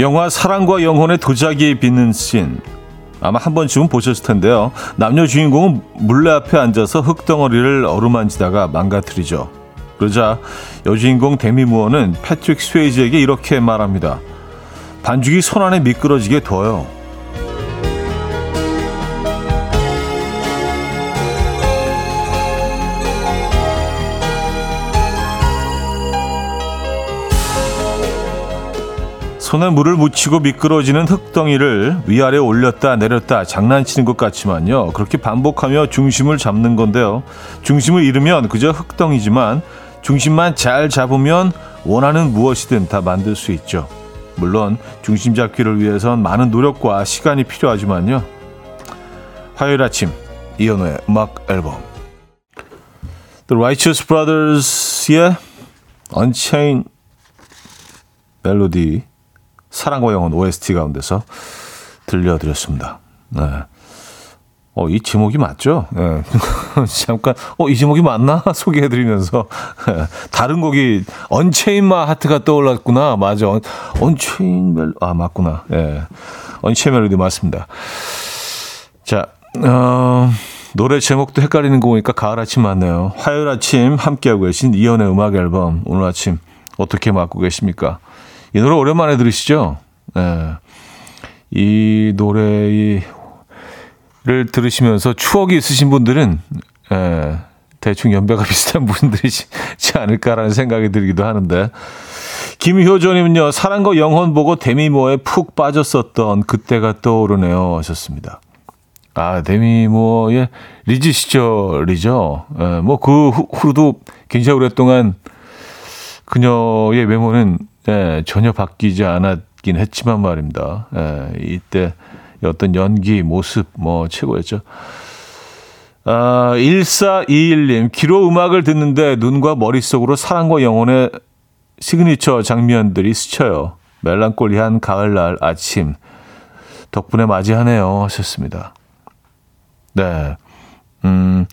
영화 사랑과 영혼의 도자기 빚는 씬 아마 한 번쯤은 보셨을 텐데요. 남녀 주인공은 물레 앞에 앉아서 흙덩어리를 어루만지다가 망가뜨리죠. 그러자 여주인공 데미 무어는 패트릭 스웨이즈에게 이렇게 말합니다. 반죽이 손 안에 미끄러지게 둬요. 손에 물을 묻히고 미끄러지는 흙덩이를 위아래 올렸다 내렸다 장난치는 것 같지만요. 그렇게 반복하며 중심을 잡는 건데요. 중심을 잃으면 그저 흙덩이지만 중심만 잘 잡으면 원하는 무엇이든 다 만들 수 있죠. 물론 중심 잡기를 위해선 많은 노력과 시간이 필요하지만요. 화요일 아침 이현우의 음악 앨범 The Righteous Brothers의 Unchained Melody 사랑과 영혼 OST 가운데서 들려드렸습니다. 네. 어, 이 제목이 맞죠? 네. 잠깐, 어, 이 제목이 맞나? 소개해드리면서. 다른 곡이, Unchain My Heart가 떠올랐구나. 맞아. Unchained Mel, 아, 맞구나. 예. 네. Unchained Melody 맞습니다. 자, 어, 노래 제목도 헷갈리는 거 보니까 가을 아침 맞네요. 화요일 아침 함께하고 계신 이현우의 음악 앨범. 오늘 아침 어떻게 맞고 계십니까? 이 노래 오랜만에 들으시죠? 네. 이 노래를 들으시면서 추억이 있으신 분들은 예, 대충 연배가 비슷한 분들이지 않을까라는 생각이 들기도 하는데 김효조님은요 사랑과 영혼 보고 데미모에 푹 빠졌었던 그때가 떠오르네요 하셨습니다. 아 데미모의 리즈 시절이죠. 예, 뭐그 후로도 굉장히 오랫동안 그녀의 외모는 예, 전혀 바뀌지 않았긴 했지만 말입니다. 예, 이때 어떤 연기, 모습, 뭐, 최고였죠. 아, 1421님, 귀로 음악을 듣는데 눈과 머릿속으로 사랑과 영혼의 시그니처 장면들이 스쳐요. 멜랑콜리한 가을날 아침. 덕분에 맞이하네요. 하셨습니다. 네. 음,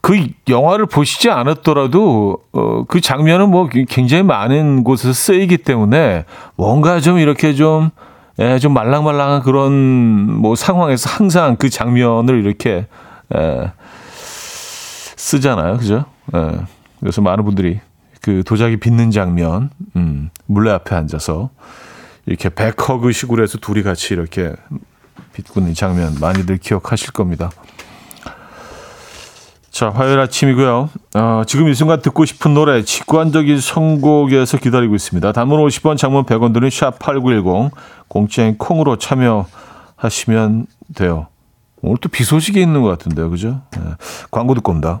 그 영화를 보시지 않았더라도 어, 그 장면은 뭐 굉장히 많은 곳에서 쓰이기 때문에 뭔가 좀 이렇게 좀 예, 좀 말랑말랑한 그런 뭐 상황에서 항상 그 장면을 이렇게 예, 쓰잖아요, 그죠? 예, 그래서 많은 분들이 그 도자기 빚는 장면, 음, 물레 앞에 앉아서 이렇게 백허그식으로 해서 둘이 같이 이렇게 빚고 있는 장면 많이들 기억하실 겁니다. 자, 화요일 아침이고요. 어, 지금 이 순간 듣고 싶은 노래 직관적인 선곡에서 기다리고 있습니다. 단문 50원, 장문 100원 드는 샵8910 공짜인 콩으로 참여하시면 돼요. 오늘 또 비 소식이 있는 것 같은데요. 그죠? 네. 광고 듣고 옵니다.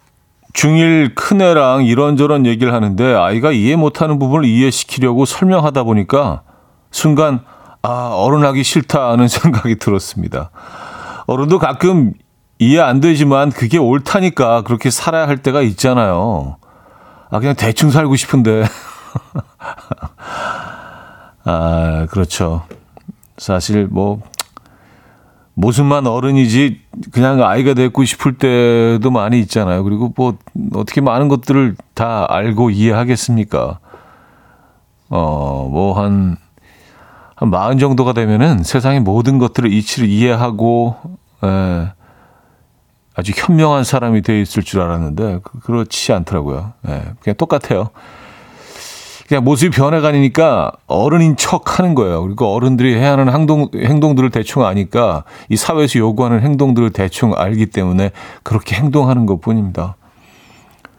중1 큰애랑 이런저런 얘기를 하는데 아이가 이해 못하는 부분을 이해시키려고 설명하다 보니까 순간 아, 어른하기 싫다는 생각이 들었습니다. 어른도 가끔 이해 안 되지만 그게 옳다니까 그렇게 살아야 할 때가 있잖아요. 아, 그냥 대충 살고 싶은데. 아, 그렇죠. 사실 뭐, 모습만 어른이지, 그냥 아이가 됐고 싶을 때도 많이 있잖아요. 그리고 뭐, 어떻게 많은 것들을 다 알고 이해하겠습니까? 어, 뭐, 한, 한 마흔 정도가 되면은 세상의 모든 것들을 이치를 이해하고, 에, 예, 아주 현명한 사람이 되어 있을 줄 알았는데 그, 그렇지 않더라고요. 네, 그냥 똑같아요. 그냥 모습이 변해가니까 어른인 척 하는 거예요. 그리고 어른들이 해야 하는 행동, 행동들을 대충 아니까 이 사회에서 요구하는 행동들을 대충 알기 때문에 그렇게 행동하는 것 뿐입니다.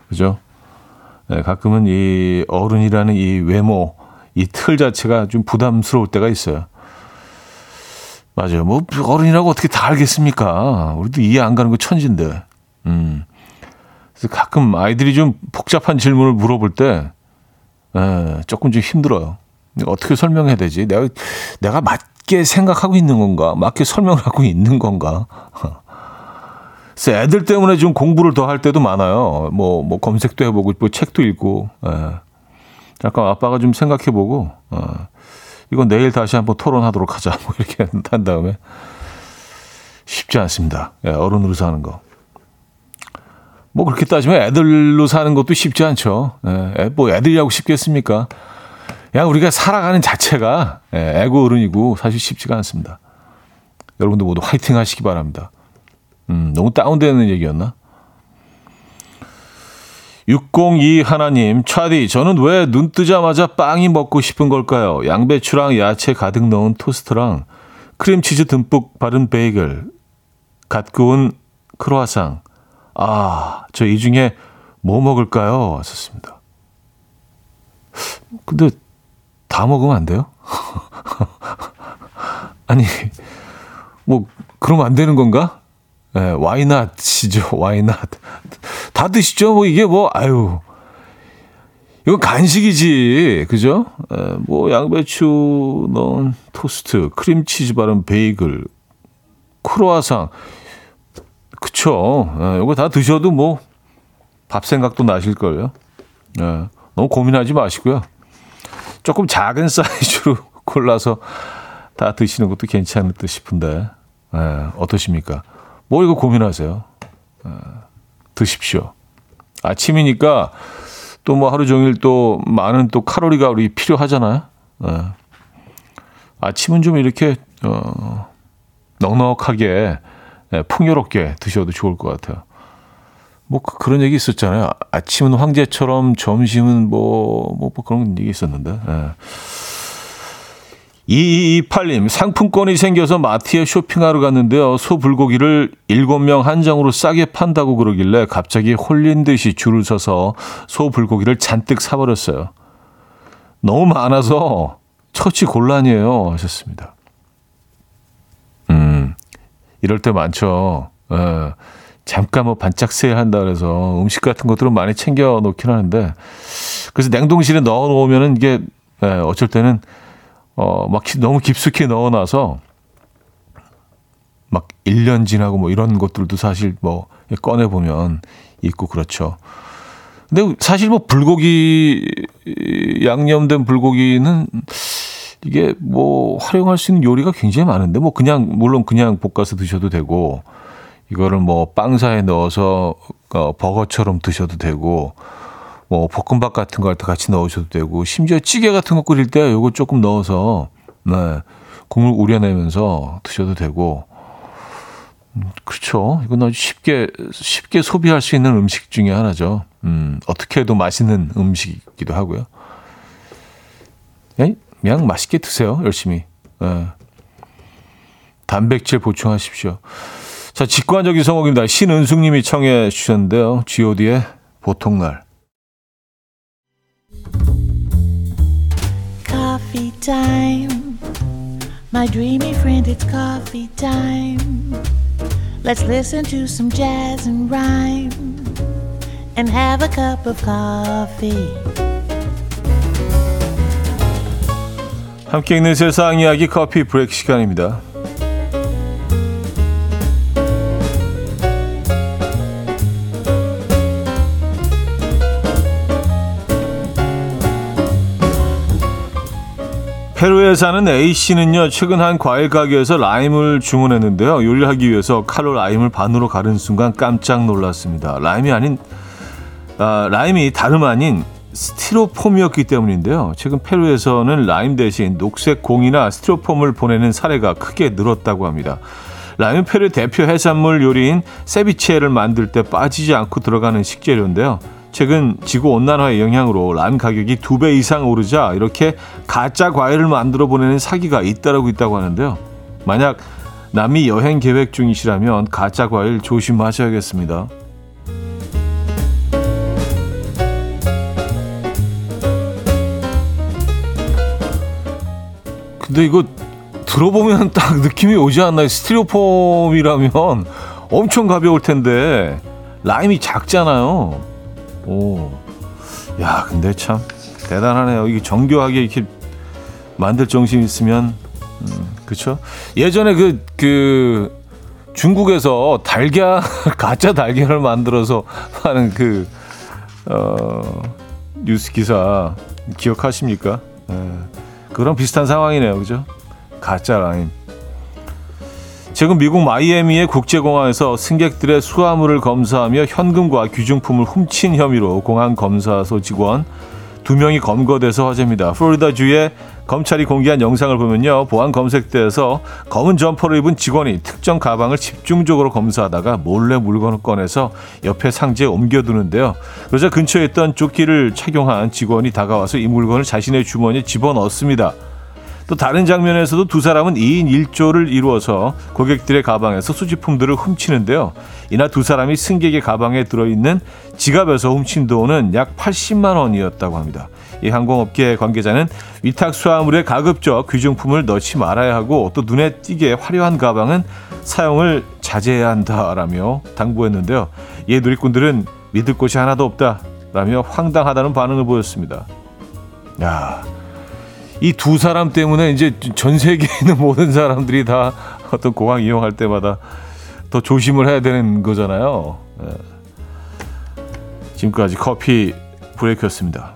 그죠? 네, 가끔은 이 어른이라는 이 외모, 이 틀 자체가 좀 부담스러울 때가 있어요. 맞아요. 뭐 어른이라고 어떻게 다 알겠습니까? 우리도 이해 안 가는 거 천진데. 음. 그래서 가끔 아이들이 좀 복잡한 질문을 물어볼 때 에, 조금 좀 힘들어요. 어떻게 설명해야 되지? 내가 내가 맞게 생각하고 있는 건가? 맞게 설명을 하고 있는 건가? 그래서 애들 때문에 좀 공부를 더 할 때도 많아요. 뭐, 뭐 검색도 해보고, 뭐 책도 읽고. 에. 약간 아빠가 좀 생각해보고, 어, 이건 내일 다시 한번 토론하도록 하자. 뭐 이렇게 한 다음에 쉽지 않습니다. 예, 어른으로 사는 거. 뭐 그렇게 따지면 애들로 사는 것도 쉽지 않죠. 예, 뭐 애들이라고 쉽겠습니까? 그냥 우리가 살아가는 자체가 예, 애고 어른이고 사실 쉽지가 않습니다. 여러분들 모두 화이팅 하시기 바랍니다. 음, 너무 다운되는 얘기였나? 602 하나님, 차디, 저는 왜 눈 뜨자마자 빵이 먹고 싶은 걸까요? 양배추랑 야채 가득 넣은 토스트랑 크림치즈 듬뿍 바른 베이글, 갓 구운 크로아상. 아, 저 이 중에 뭐 먹을까요? 하셨습니다. 근데 다 먹으면 안 돼요? 아니, 뭐, 그러면 안 되는 건가? 예, not이죠, why not. 다 드시죠? 뭐 이게 뭐, 아유. 이건 간식이지. 그죠? 에, 뭐 양배추 넣은 토스트, 크림치즈 바른 베이글, 크로아상. 그쵸. 에, 이거 다 드셔도 뭐 밥 생각도 나실걸요. 에, 너무 고민하지 마시고요. 조금 작은 사이즈로 골라서 다 드시는 것도 괜찮을 듯 싶은데, 에, 어떠십니까? 뭐 이거 고민하세요. 에. 드십시오. 아침이니까 또 뭐 하루 종일 또 많은 또 칼로리가 우리 필요하잖아요. 네. 아침은 좀 이렇게 어, 넉넉하게 네, 풍요롭게 드셔도 좋을 것 같아요. 뭐 그, 그런 얘기 있었잖아요. 아침은 황제처럼 점심은 뭐, 뭐, 뭐 그런 얘기 있었는데. 네. 2228님, 상품권이 생겨서 마트에 쇼핑하러 갔는데요. 소 불고기를 7명 한정으로 싸게 판다고 그러길래 갑자기 홀린 듯이 줄을 서서 소 불고기를 잔뜩 사버렸어요. 너무 많아서 처치 곤란이에요. 하셨습니다. 음, 이럴 때 많죠. 예, 잠깐 뭐 반짝 세일한다 그래서 음식 같은 것들은 많이 챙겨 놓긴 하는데 그래서 냉동실에 넣어 놓으면은 이게 예, 어쩔 때는 어, 막 너무 깊숙이 넣어 놔서 막 1년 지나고 뭐 이런 것들도 사실 뭐 꺼내 보면 있고 그렇죠. 근데 사실 뭐 불고기, 양념된 불고기는 이게 뭐 활용할 수 있는 요리가 굉장히 많은데 뭐 그냥, 물론 그냥 볶아서 드셔도 되고 이거를 뭐 빵사에 넣어서 어, 버거처럼 드셔도 되고 뭐 볶음밥 같은 걸 같이 넣으셔도 되고 심지어 찌개 같은 거 끓일 때 요거 조금 넣어서 네, 국물 우려내면서 드셔도 되고 음, 그렇죠. 이건 아주 쉽게 쉽게 소비할 수 있는 음식 중에 하나죠. 음, 어떻게 해도 맛있는 음식이기도 하고요. 예? 그냥 맛있게 드세요. 열심히. 예. 단백질 보충하십시오. 자, 직관적인 성곡입니다. 신은숙님이 청해 주셨는데요. G.O.D의 보통날. Coffee time. My dreamy friend, it's coffee time. Let's listen to some jazz and rhyme and have a cup of coffee. 함께 있는 세상 이야기 coffee break 시간입니다. 페루에 사는 A씨는요, 최근 한 과일 가게에서 라임을 주문했는데요. 요리를 하기 위해서 칼로 라임을 반으로 가른 순간 깜짝 놀랐습니다. 라임이 아닌, 아, 라임이 다름 아닌 스티로폼이었기 때문인데요. 최근 페루에서는 라임 대신 녹색 공이나 스티로폼을 보내는 사례가 크게 늘었다고 합니다. 라임은 페루 대표 해산물 요리인 세비체를 만들 때 빠지지 않고 들어가는 식재료인데요. 최근 지구 온난화의 영향으로 라임 가격이 두 배 이상 오르자 이렇게 가짜 과일을 만들어 보내는 사기가 잇따르고 있다고 하는데요. 만약 남미 여행 계획 중이시라면 가짜 과일 조심하셔야겠습니다. 근데 이거 들어보면 딱 느낌이 오지 않나요? 스티로폼이라면 엄청 가벼울 텐데 라임이 작잖아요. 오, 야, 근데 참 대단하네요. 이게 정교하게 이렇게 만들 정신 있으면, 음, 그쵸? 예전에 그, 그, 중국에서 달걀, 가짜 달걀을 만들어서 하는 그, 어, 뉴스 기사 기억하십니까? 예, 그런 비슷한 상황이네요. 그죠? 가짜 라임. 최근 미국 마이애미의 국제공항에서 승객들의 수화물을 검사하며 현금과 귀중품을 훔친 혐의로 공항 검사소 직원 두 명이 검거돼서 화제입니다. 플로리다주의 검찰이 공개한 영상을 보면요. 보안 검색대에서 검은 점퍼를 입은 직원이 특정 가방을 집중적으로 검사하다가 몰래 물건을 꺼내서 옆에 상자에 옮겨두는데요. 그러자 근처에 있던 조끼를 착용한 직원이 다가와서 이 물건을 자신의 주머니에 집어넣습니다. 또 다른 장면에서도 두 사람은 2인 1조를 이루어서 고객들의 가방에서 수집품들을 훔치는데요. 이날 두 사람이 승객의 가방에 들어있는 지갑에서 훔친 돈은 약 80만 원이었다고 합니다. 이 항공업계 관계자는 위탁 수화물에 가급적 귀중품을 넣지 말아야 하고 또 눈에 띄게 화려한 가방은 사용을 자제해야 한다라며 당부했는데요. 이에 누리꾼들은 믿을 곳이 하나도 없다라며 황당하다는 반응을 보였습니다. 야, 이 두 사람 때문에 이제 전 세계에 있는 모든 사람들이 다 어떤 공항 이용할 때마다 더 조심을 해야 되는 거잖아요. 네. 지금까지 커피 브레이크였습니다.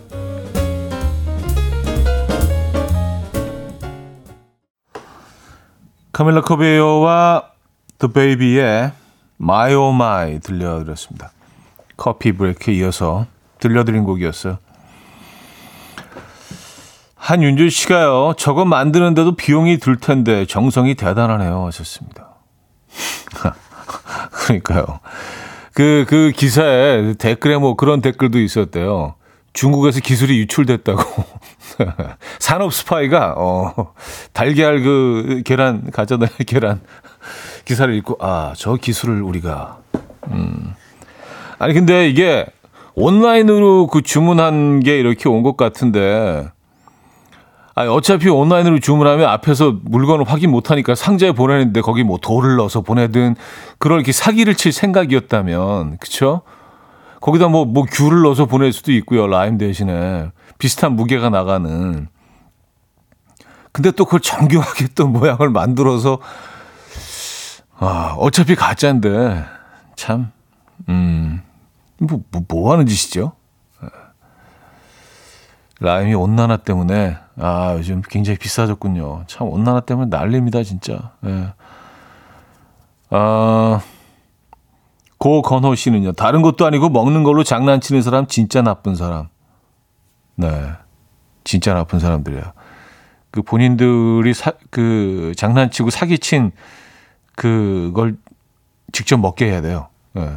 카밀라 코베요와 The Baby의 My Oh My 들려드렸습니다. 커피 브레이크에 이어서 들려드린 곡이었어요. 한윤주 씨가요, 저거 만드는데도 비용이 들 텐데 정성이 대단하네요. 하셨습니다. 그러니까요. 그, 그 기사에 댓글에 뭐 그런 댓글도 있었대요. 중국에서 기술이 유출됐다고. 산업 스파이가, 어, 달걀 그 계란, 가짜 계란 기사를 읽고, 아, 저 기술을 우리가, 음. 아니, 근데 이게 온라인으로 그 주문한 게 이렇게 온 것 같은데, 아니, 어차피 온라인으로 주문하면 앞에서 물건을 확인 못 하니까 상자에 보내는데 거기 뭐 돌을 넣어서 보내든 그걸 이렇게 사기를 칠 생각이었다면, 그쵸? 거기다 뭐, 뭐 귤을 넣어서 보낼 수도 있고요. 라임 대신에. 비슷한 무게가 나가는. 근데 또 그걸 정교하게 또 모양을 만들어서, 아, 어차피 가짜인데, 참, 음, 뭐, 뭐, 뭐 하는 짓이죠? 라임이 온난화 때문에, 아, 요즘 굉장히 비싸졌군요. 참, 온난화 때문에 난립니다, 진짜. 예. 아, 고건호 씨는요. 다른 것도 아니고 먹는 걸로 장난치는 사람 진짜 나쁜 사람. 네. 진짜 나쁜 사람들이에요. 그 본인들이 사, 그 장난치고 사기친 그걸 직접 먹게 해야 돼요. 네.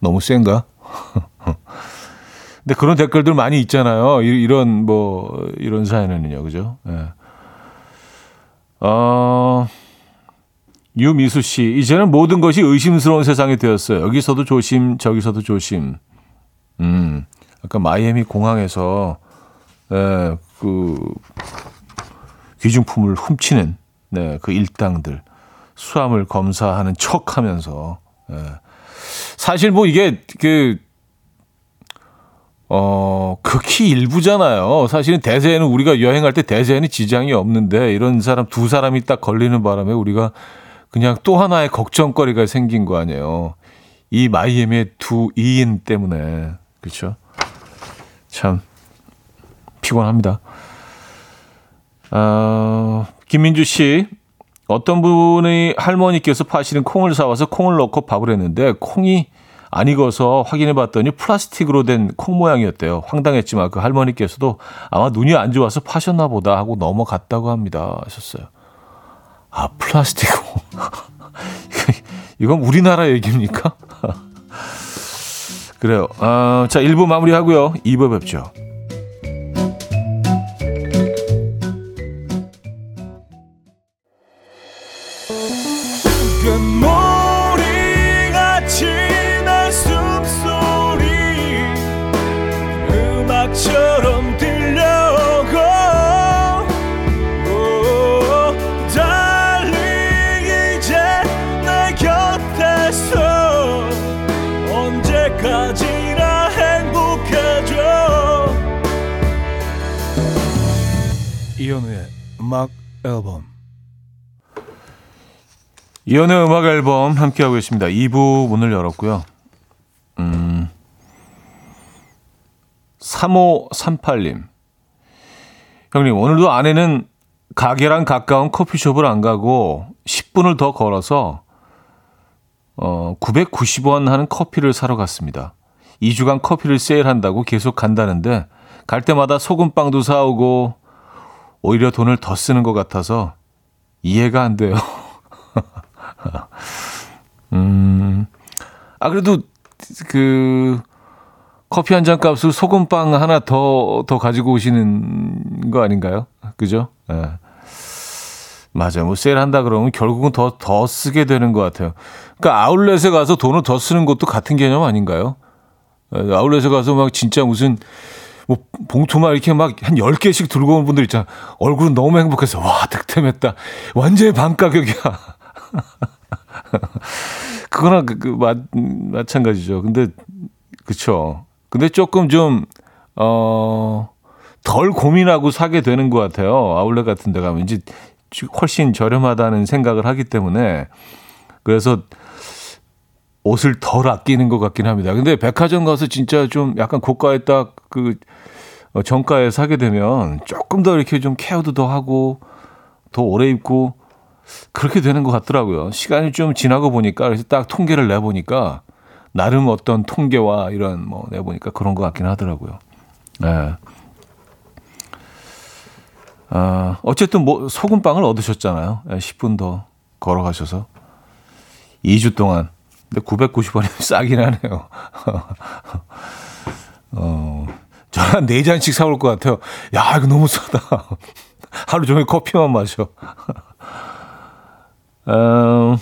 너무 센가? 근데 그런 댓글들 많이 있잖아요. 이 런 뭐 이런 사연은요, 그죠? 네. 어. 유미수 씨, 이제는 모든 것이 의심스러운 세상이 되었어요. 여기서도 조심, 저기서도 조심. 음, 아까 마이애미 공항에서, 네, 그, 귀중품을 훔치는, 네, 그 일당들, 수함을 검사하는 척 하면서, 네. 사실 뭐 이게, 그, 어, 극히 일부잖아요. 사실은 대세에는 우리가 여행할 때 대세에는 지장이 없는데, 이런 사람, 두 사람이 딱 걸리는 바람에 우리가 그냥 또 하나의 걱정거리가 생긴 거 아니에요. 이 마이애미의 두 이인 때문에. 그렇죠? 참 피곤합니다. 어, 김민주 씨, 어떤 분이 할머니께서 파시는 콩을 사와서 콩을 넣고 밥을 했는데 콩이 안 익어서 확인해 봤더니 플라스틱으로 된 콩 모양이었대요. 황당했지만 그 할머니께서도 아마 눈이 안 좋아서 파셨나 보다 하고 넘어갔다고 합니다. 하셨어요. 아, 플라스틱. 이건 우리나라 얘기입니까? 그래요. 아, 자, 1부 마무리하고요. 2부 뵙죠. 이현우의 음악 앨범 함께하고 계십니다. 2부 문을 열었고요. 음, 3538님. 형님, 오늘도 아내는 가게랑 가까운 커피숍을 안 가고 10분을 더 걸어서 어, 990원 하는 커피를 사러 갔습니다. 2주간 커피를 세일한다고 계속 간다는데 갈 때마다 소금빵도 사오고 오히려 돈을 더 쓰는 것 같아서 이해가 안 돼요. 음, 아, 그래도 그 커피 한 잔 값을 소금빵 하나 더, 더 가지고 오시는 거 아닌가요? 그죠? 예. 네. 맞아요. 뭐 세일한다 그러면 결국은 더, 더 쓰게 되는 것 같아요. 그러니까 아울렛에 가서 돈을 더 쓰는 것도 같은 개념 아닌가요? 예, 아울렛에 가서 막 진짜 무슨 뭐 봉투만 이렇게 막 한 10개씩 들고 온 분들 있잖아. 얼굴은 너무 행복해서 와, 득템했다. 완전히 반 가격이야. 그거랑 그, 그, 마, 마찬가지죠. 근데, 그쵸. 근데 조금 좀, 어, 덜 고민하고 사게 되는 것 같아요. 아울렛 같은 데 가면. 이제 훨씬 저렴하다는 생각을 하기 때문에. 그래서 옷을 덜 아끼는 것 같긴 합니다. 근데 백화점 가서 진짜 좀 약간 고가에 딱 그, 어, 정가에 사게 되면 조금 더 이렇게 좀 케어도 더 하고 더 오래 입고 그렇게 되는 것 같더라고요. 시간이 좀 지나고 보니까 그래서 딱 통계를 내 보니까 나름 어떤 통계와 이런 뭐 내보니까 그런 것 같긴 하더라고요. 네. 아, 어쨌든 뭐 소금빵을 얻으셨잖아요. 10분 예, 더 걸어가셔서 2주 동안. 근데 990원이 싸긴 하네요. 어, 저한 4잔씩 사올 것 같아요. 야, 이거 너무 싸다. 하루 종일 커피만 마셔. 어,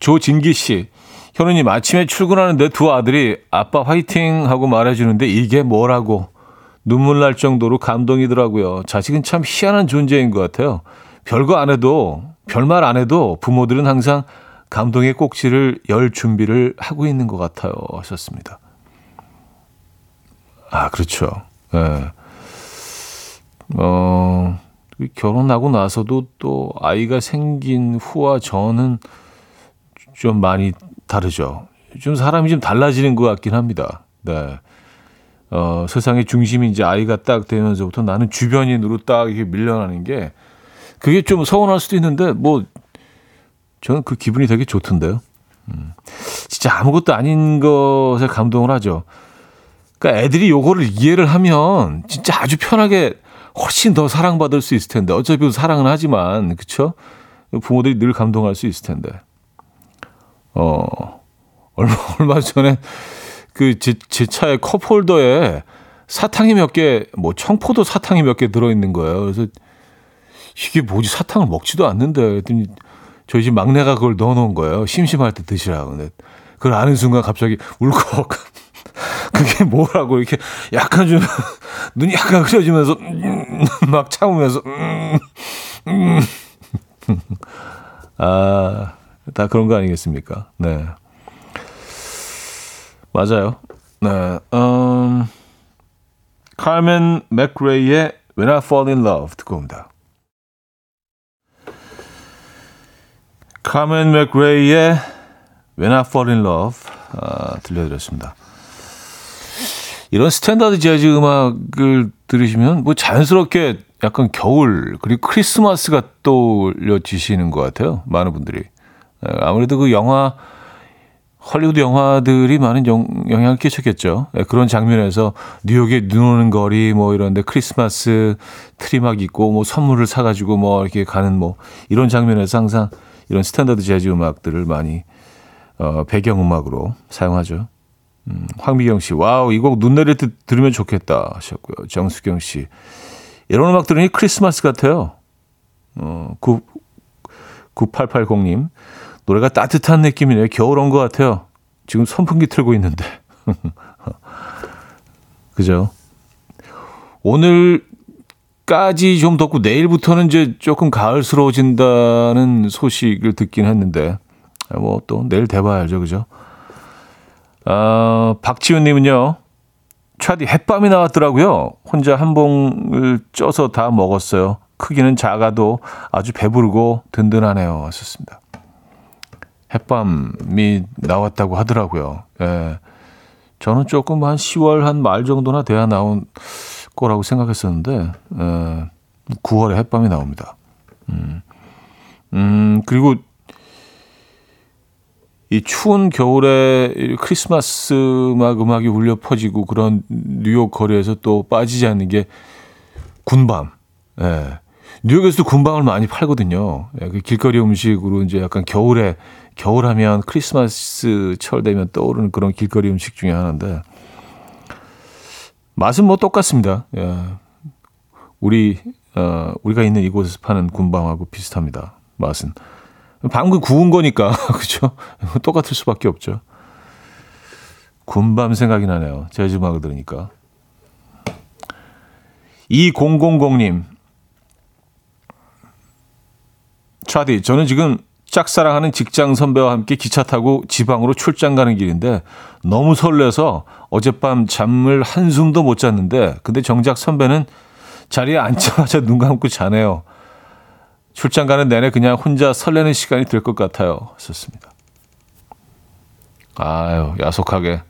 조진기 씨. 현우님, 아침에 출근하는데 두 아들이 아빠 화이팅 하고 말해주는데 이게 뭐라고 눈물 날 정도로 감동이더라고요. 자식은 참 희한한 존재인 것 같아요. 별거 안 해도, 별말 안 해도 부모들은 항상 감동의 꼭지를 열 준비를 하고 있는 것 같아요. 하셨습니다. 아, 그렇죠. 예. 네. 어, 결혼하고 나서도 또 아이가 생긴 후와 저는 좀 많이 다르죠. 좀 사람이 좀 달라지는 것 같긴 합니다. 네. 어, 세상의 중심이 이제 아이가 딱 되면서부터 나는 주변인으로 딱 이렇게 밀려나는 게 그게 좀 서운할 수도 있는데 뭐 저는 그 기분이 되게 좋던데요. 음. 진짜 아무것도 아닌 것에 감동을 하죠. 그러니까 애들이 요거를 이해를 하면 진짜 아주 편하게 훨씬 더 사랑받을 수 있을 텐데 어차피 사랑은 하지만 그쵸? 부모들이 늘 감동할 수 있을 텐데 어 얼마 얼마 전에 그제 제 차의 컵홀더에 사탕이 몇 개, 뭐 청포도 사탕이 몇 개 들어 있는 거예요. 그래서 이게 뭐지 사탕을 먹지도 않는데 그랬더니 저희 집 막내가 그걸 넣어 놓은 거예요. 심심할 때 드시라고. 근데 그걸 아는 순간 갑자기 울컥 그게 뭐라고 이렇게 약간 좀 눈이 약간 흐려지면서 음, 막 참으면서 음, 음. 아, 다 그런 거 아니겠습니까? 네. 맞아요. 네. 음, 카멘 맥레이의 When I Fall in Love 듣고 옵니다. 카멘 맥레이의 When I Fall in Love 아, 들려드렸습니다. 이런 스탠다드 재즈 음악을 들으시면 뭐 자연스럽게 약간 겨울 그리고 크리스마스가 떠올려지시는 것 같아요. 많은 분들이 예, 아무래도 그 영화 헐리우드 영화들이 많은 영, 영향을 끼쳤겠죠. 예, 그런 장면에서 뉴욕의 눈 오는 거리 뭐 이런데 크리스마스 트리 막 있고 뭐 선물을 사가지고 뭐 이렇게 가는 뭐 이런 장면에서 항상 이런 스탠다드 재즈 음악들을 많이 어, 배경 음악으로 사용하죠. 음, 황미경 씨, 와우, 이 곡 눈 내릴 때 들으면 좋겠다 하셨고요. 정수경 씨, 이런 음악 들으니 크리스마스 같아요. 어, 9, 9880님, 노래가 따뜻한 느낌이네요. 겨울 온 것 같아요. 지금 선풍기 틀고 있는데. 그죠? 오늘까지 좀 덥고 내일부터는 이제 조금 가을스러워진다는 소식을 듣긴 했는데, 뭐 또 내일 대봐야죠. 그죠? 어, 박지훈님은요, 차디 햇밤이 나왔더라고요. 혼자 한 봉을 쪄서 다 먹었어요. 크기는 작아도 아주 배부르고 든든하네요. 왔었습니다. 햇밤이 나왔다고 하더라고요. 예. 저는 조금 한 10월 한 말 정도나 돼야 나온 거라고 생각했었는데, 예. 9월에 햇밤이 나옵니다. 음, 음 그리고 이 추운 겨울에 크리스마스 막 음악이 울려 퍼지고 그런 뉴욕 거리에서 또 빠지지 않는 게 군밤. 예. 뉴욕에서도 군밤을 많이 팔거든요. 예, 그 길거리 음식으로 이제 약간 겨울에 겨울 하면 크리스마스 철 되면 떠오르는 그런 길거리 음식 중에 하나인데 맛은 뭐 똑같습니다. 예. 우리 어, 우리가 있는 이곳에서 파는 군밤하고 비슷합니다. 맛은. 방금 구운 거니까 그죠? 똑같을 수밖에 없죠. 군밤 생각이 나네요. 재즈 음악을 들으니까. 2000님. 차디, 저는 지금 짝사랑하는 직장 선배와 함께 기차 타고 지방으로 출장 가는 길인데 너무 설레서 어젯밤 잠을 한숨도 못 잤는데 근데 정작 선배는 자리에 앉자마자 눈 감고 자네요. 출장 가는 내내 그냥 혼자 설레는 시간이 될 것 같아요. 썼습니다. 아유, 야속하게.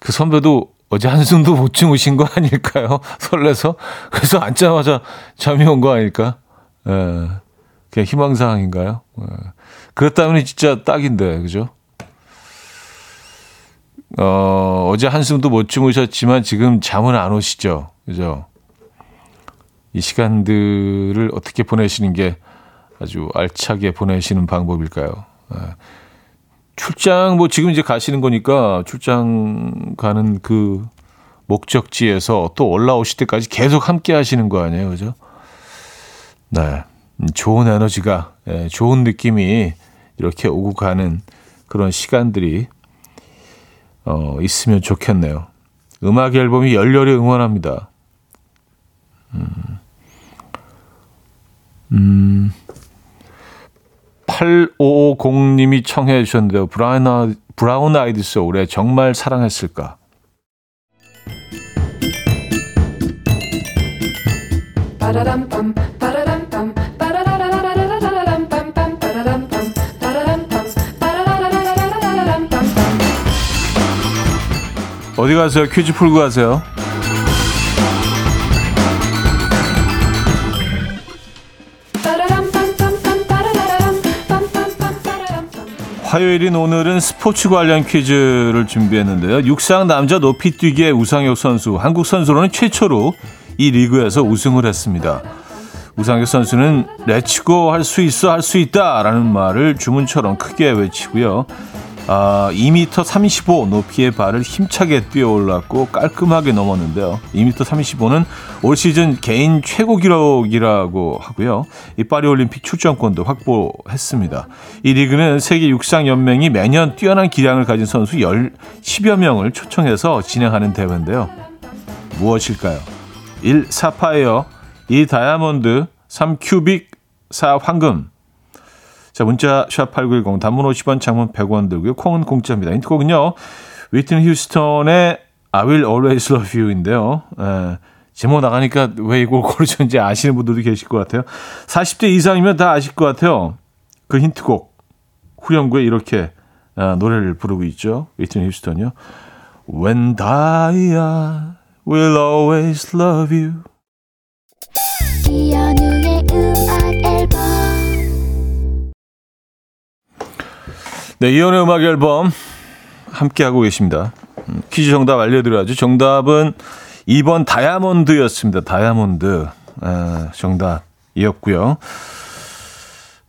그 선배도 어제 한숨도 못 주무신 거 아닐까요? 설레서? 그래서 앉자마자 잠이 온 거 아닐까? 예. 그냥 희망사항인가요? 예. 그렇다면 진짜 딱인데, 그죠? 어, 어제 한숨도 못 주무셨지만 지금 잠은 안 오시죠? 그죠? 이 시간들을 어떻게 보내시는 게 아주 알차게 보내시는 방법일까요? 예. 출장 뭐 지금 이제 가시는 거니까 출장 가는 그 목적지에서 또 올라오실 때까지 계속 함께 하시는 거 아니에요, 그죠? 네, 좋은 에너지가 예, 좋은 느낌이 이렇게 오고 가는 그런 시간들이 어, 있으면 좋겠네요. 음악 앨범이 열렬히 응원합니다. 음. 음, 8550님이 청해 주셨는데요. 브라운, 아, 브라운 아이드 소울의 정말 사랑했을까? 어디 가세요? 퀴즈 풀고 가세요. 화요일인 오늘은 스포츠 관련 퀴즈를 준비했는데요. 육상 남자 높이뛰기의 우상혁 선수, 한국 선수로는 최초로 이 리그에서 우승을 했습니다. 우상혁 선수는 레츠고 할 수 있어 할 수 있다라는 말을 주문처럼 크게 외치고요. 아, 2m 35 높이의 발을 힘차게 뛰어 올랐고 깔끔하게 넘었는데요. 2m 35는 올 시즌 개인 최고 기록이라고 하고요. 이 파리 올림픽 출전권도 확보했습니다. 이 리그는 세계 육상 연맹이 매년 뛰어난 기량을 가진 선수 10여 명을 초청해서 진행하는 대회인데요. 무엇일까요? 1. 사파이어 2. 다이아몬드 3. 큐빅 4. 황금 자, 문자 샵8910 단문 50원, 장문 100원 들고요. 콩은 공짜입니다. 인트곡은요. 위튼 휴스턴의 I will always love you인데요. 에, 제목 나가니까 왜 이걸 고르셨는지 아시는 분들도 계실 것 같아요. 40대 이상이면 다 아실 것 같아요. 그 힌트곡 후렴구에 이렇게 아, 노래를 부르고 있죠. 위튼 휴스턴이요. When I will always love you. 네, 이연의 음악 앨범 함께하고 계십니다. 음, 퀴즈 정답 알려드려야죠. 정답은 2번 다이아몬드였습니다. 다이아몬드. 아, 정답이었고요.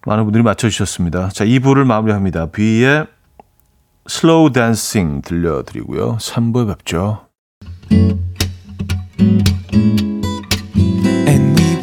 많은 분들이 맞춰주셨습니다. 자, 2부를 마무리합니다. 뷔의 Slow Dancing 들려드리고요. 3부에 뵙죠.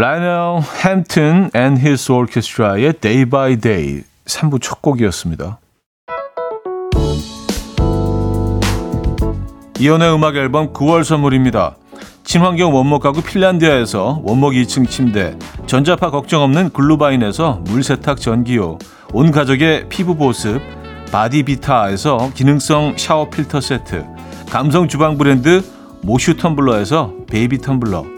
라이널 햄튼 and His Orchestra의 Day by Day 3부 첫 곡이었습니다. 이현우의 음악 앨범 9월 선물입니다. 친환경 원목 가구 핀란디아에서 원목 2층 침대, 전자파 걱정 없는 글루바인에서 물세탁 전기요, 온 가족의 피부 보습, 바디비타에서 기능성 샤워 필터 세트, 감성 주방 브랜드 모슈 텀블러에서 베이비 텀블러,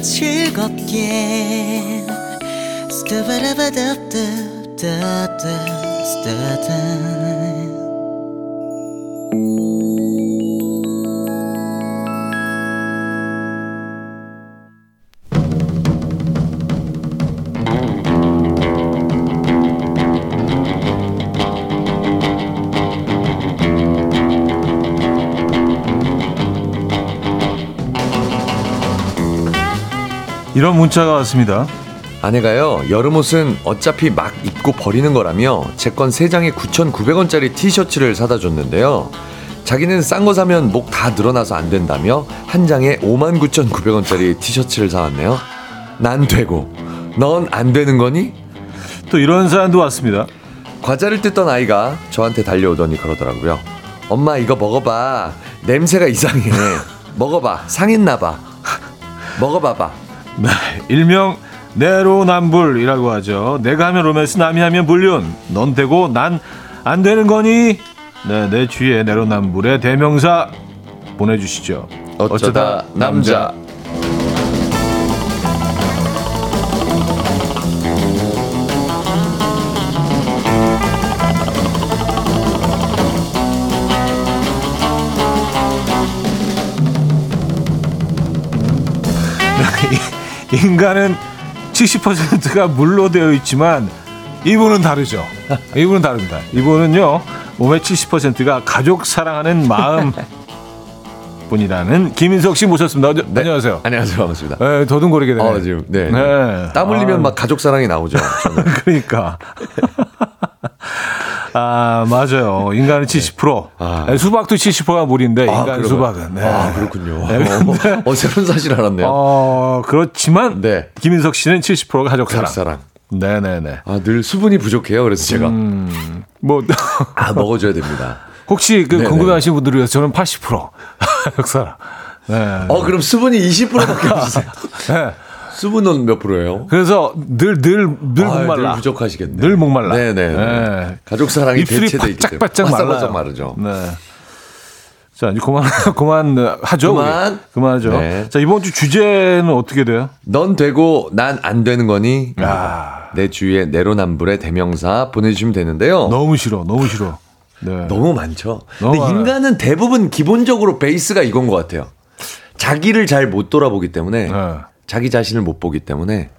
즐겁게. 스타바라바답답답답답 이런 문자가 왔습니다. 아내가요, 여름 옷은 어차피 막 입고 버리는 거라며 제건 3장에 9,900원짜리 티셔츠를 사다 줬는데요. 자기는 싼 거 사면 목 다 늘어나서 안 된다며 한 장에 59,900원짜리 티셔츠를 사왔네요. 난 되고, 넌 안 되는 거니? 또 이런 사연도 왔습니다. 과자를 뜯던 아이가 저한테 달려오더니 그러더라고요. 엄마 이거 먹어봐. 냄새가 이상해. 먹어봐. 상했나봐. 먹어봐봐. 네, 일명 내로남불이라고 하죠. 내가 하면 로맨스, 남이 하면 불륜. 넌 되고 난 안 되는 거니? 네, 내 주위에 내로남불의 대명사 보내주시죠. 어쩌다 남자. 인간은 70%가 물로 되어 있지만 이분은 다르죠. 이분은 다릅니다. 이분은요 몸의 70%가 가족 사랑하는 마음 분이라는 김인석 씨 모셨습니다. 어저- 네. 안녕하세요. 안녕하세요. 반갑습니다. 네, 더듬거리게 되네. 어, 지금, 네. 네. 땀 흘리면 아, 막 가족 사랑이 나오죠. 그러니까. 아, 맞아요. 인간은 70%. 아. 네, 수박도 70%가 물인데, 인간 그런가요? 수박은. 네. 아, 그렇군요. 네, 근데- 어, 어, 새로운 사실 알았네요. 어, 그렇지만, 네. 김인석 씨는 70%가 가족 사랑. 가족 사랑. 네네네. 아, 늘 수분이 부족해요. 그래서 제가. 음. 뭐, 아, 먹어줘야 됩니다. 혹시 그 네네. 궁금해 하신 분들을 위해서 저는 80% 가족 사랑. 네. 어, 그럼 수분이 20%밖에 없으세요. 네. 수분은 몇 프로예요? 그래서 늘, 늘, 늘 아, 목말라. 늘 부족하시겠네. 늘 목말라. 네네. 네. 가족 사랑이 대체돼 있기 때문에. 바짝바짝 말라요. 마르죠. 네. 자, 이제 그만, 그만 하죠. 그만. 우리. 그만하죠. 네. 자, 이번 주 주제는 어떻게 돼요? 넌 되고 난 안 되는 거니? 아. 내 주위에 내로남불의 대명사 보내주시면 되는데요. 너무 싫어, 너무 싫어. 네. 너무 많죠. 너무 근데. 인간은 대부분 기본적으로 베이스가 이건 것 같아요. 자기를 잘 못 돌아보기 때문에 네. 자기 자신을 못 보기 때문에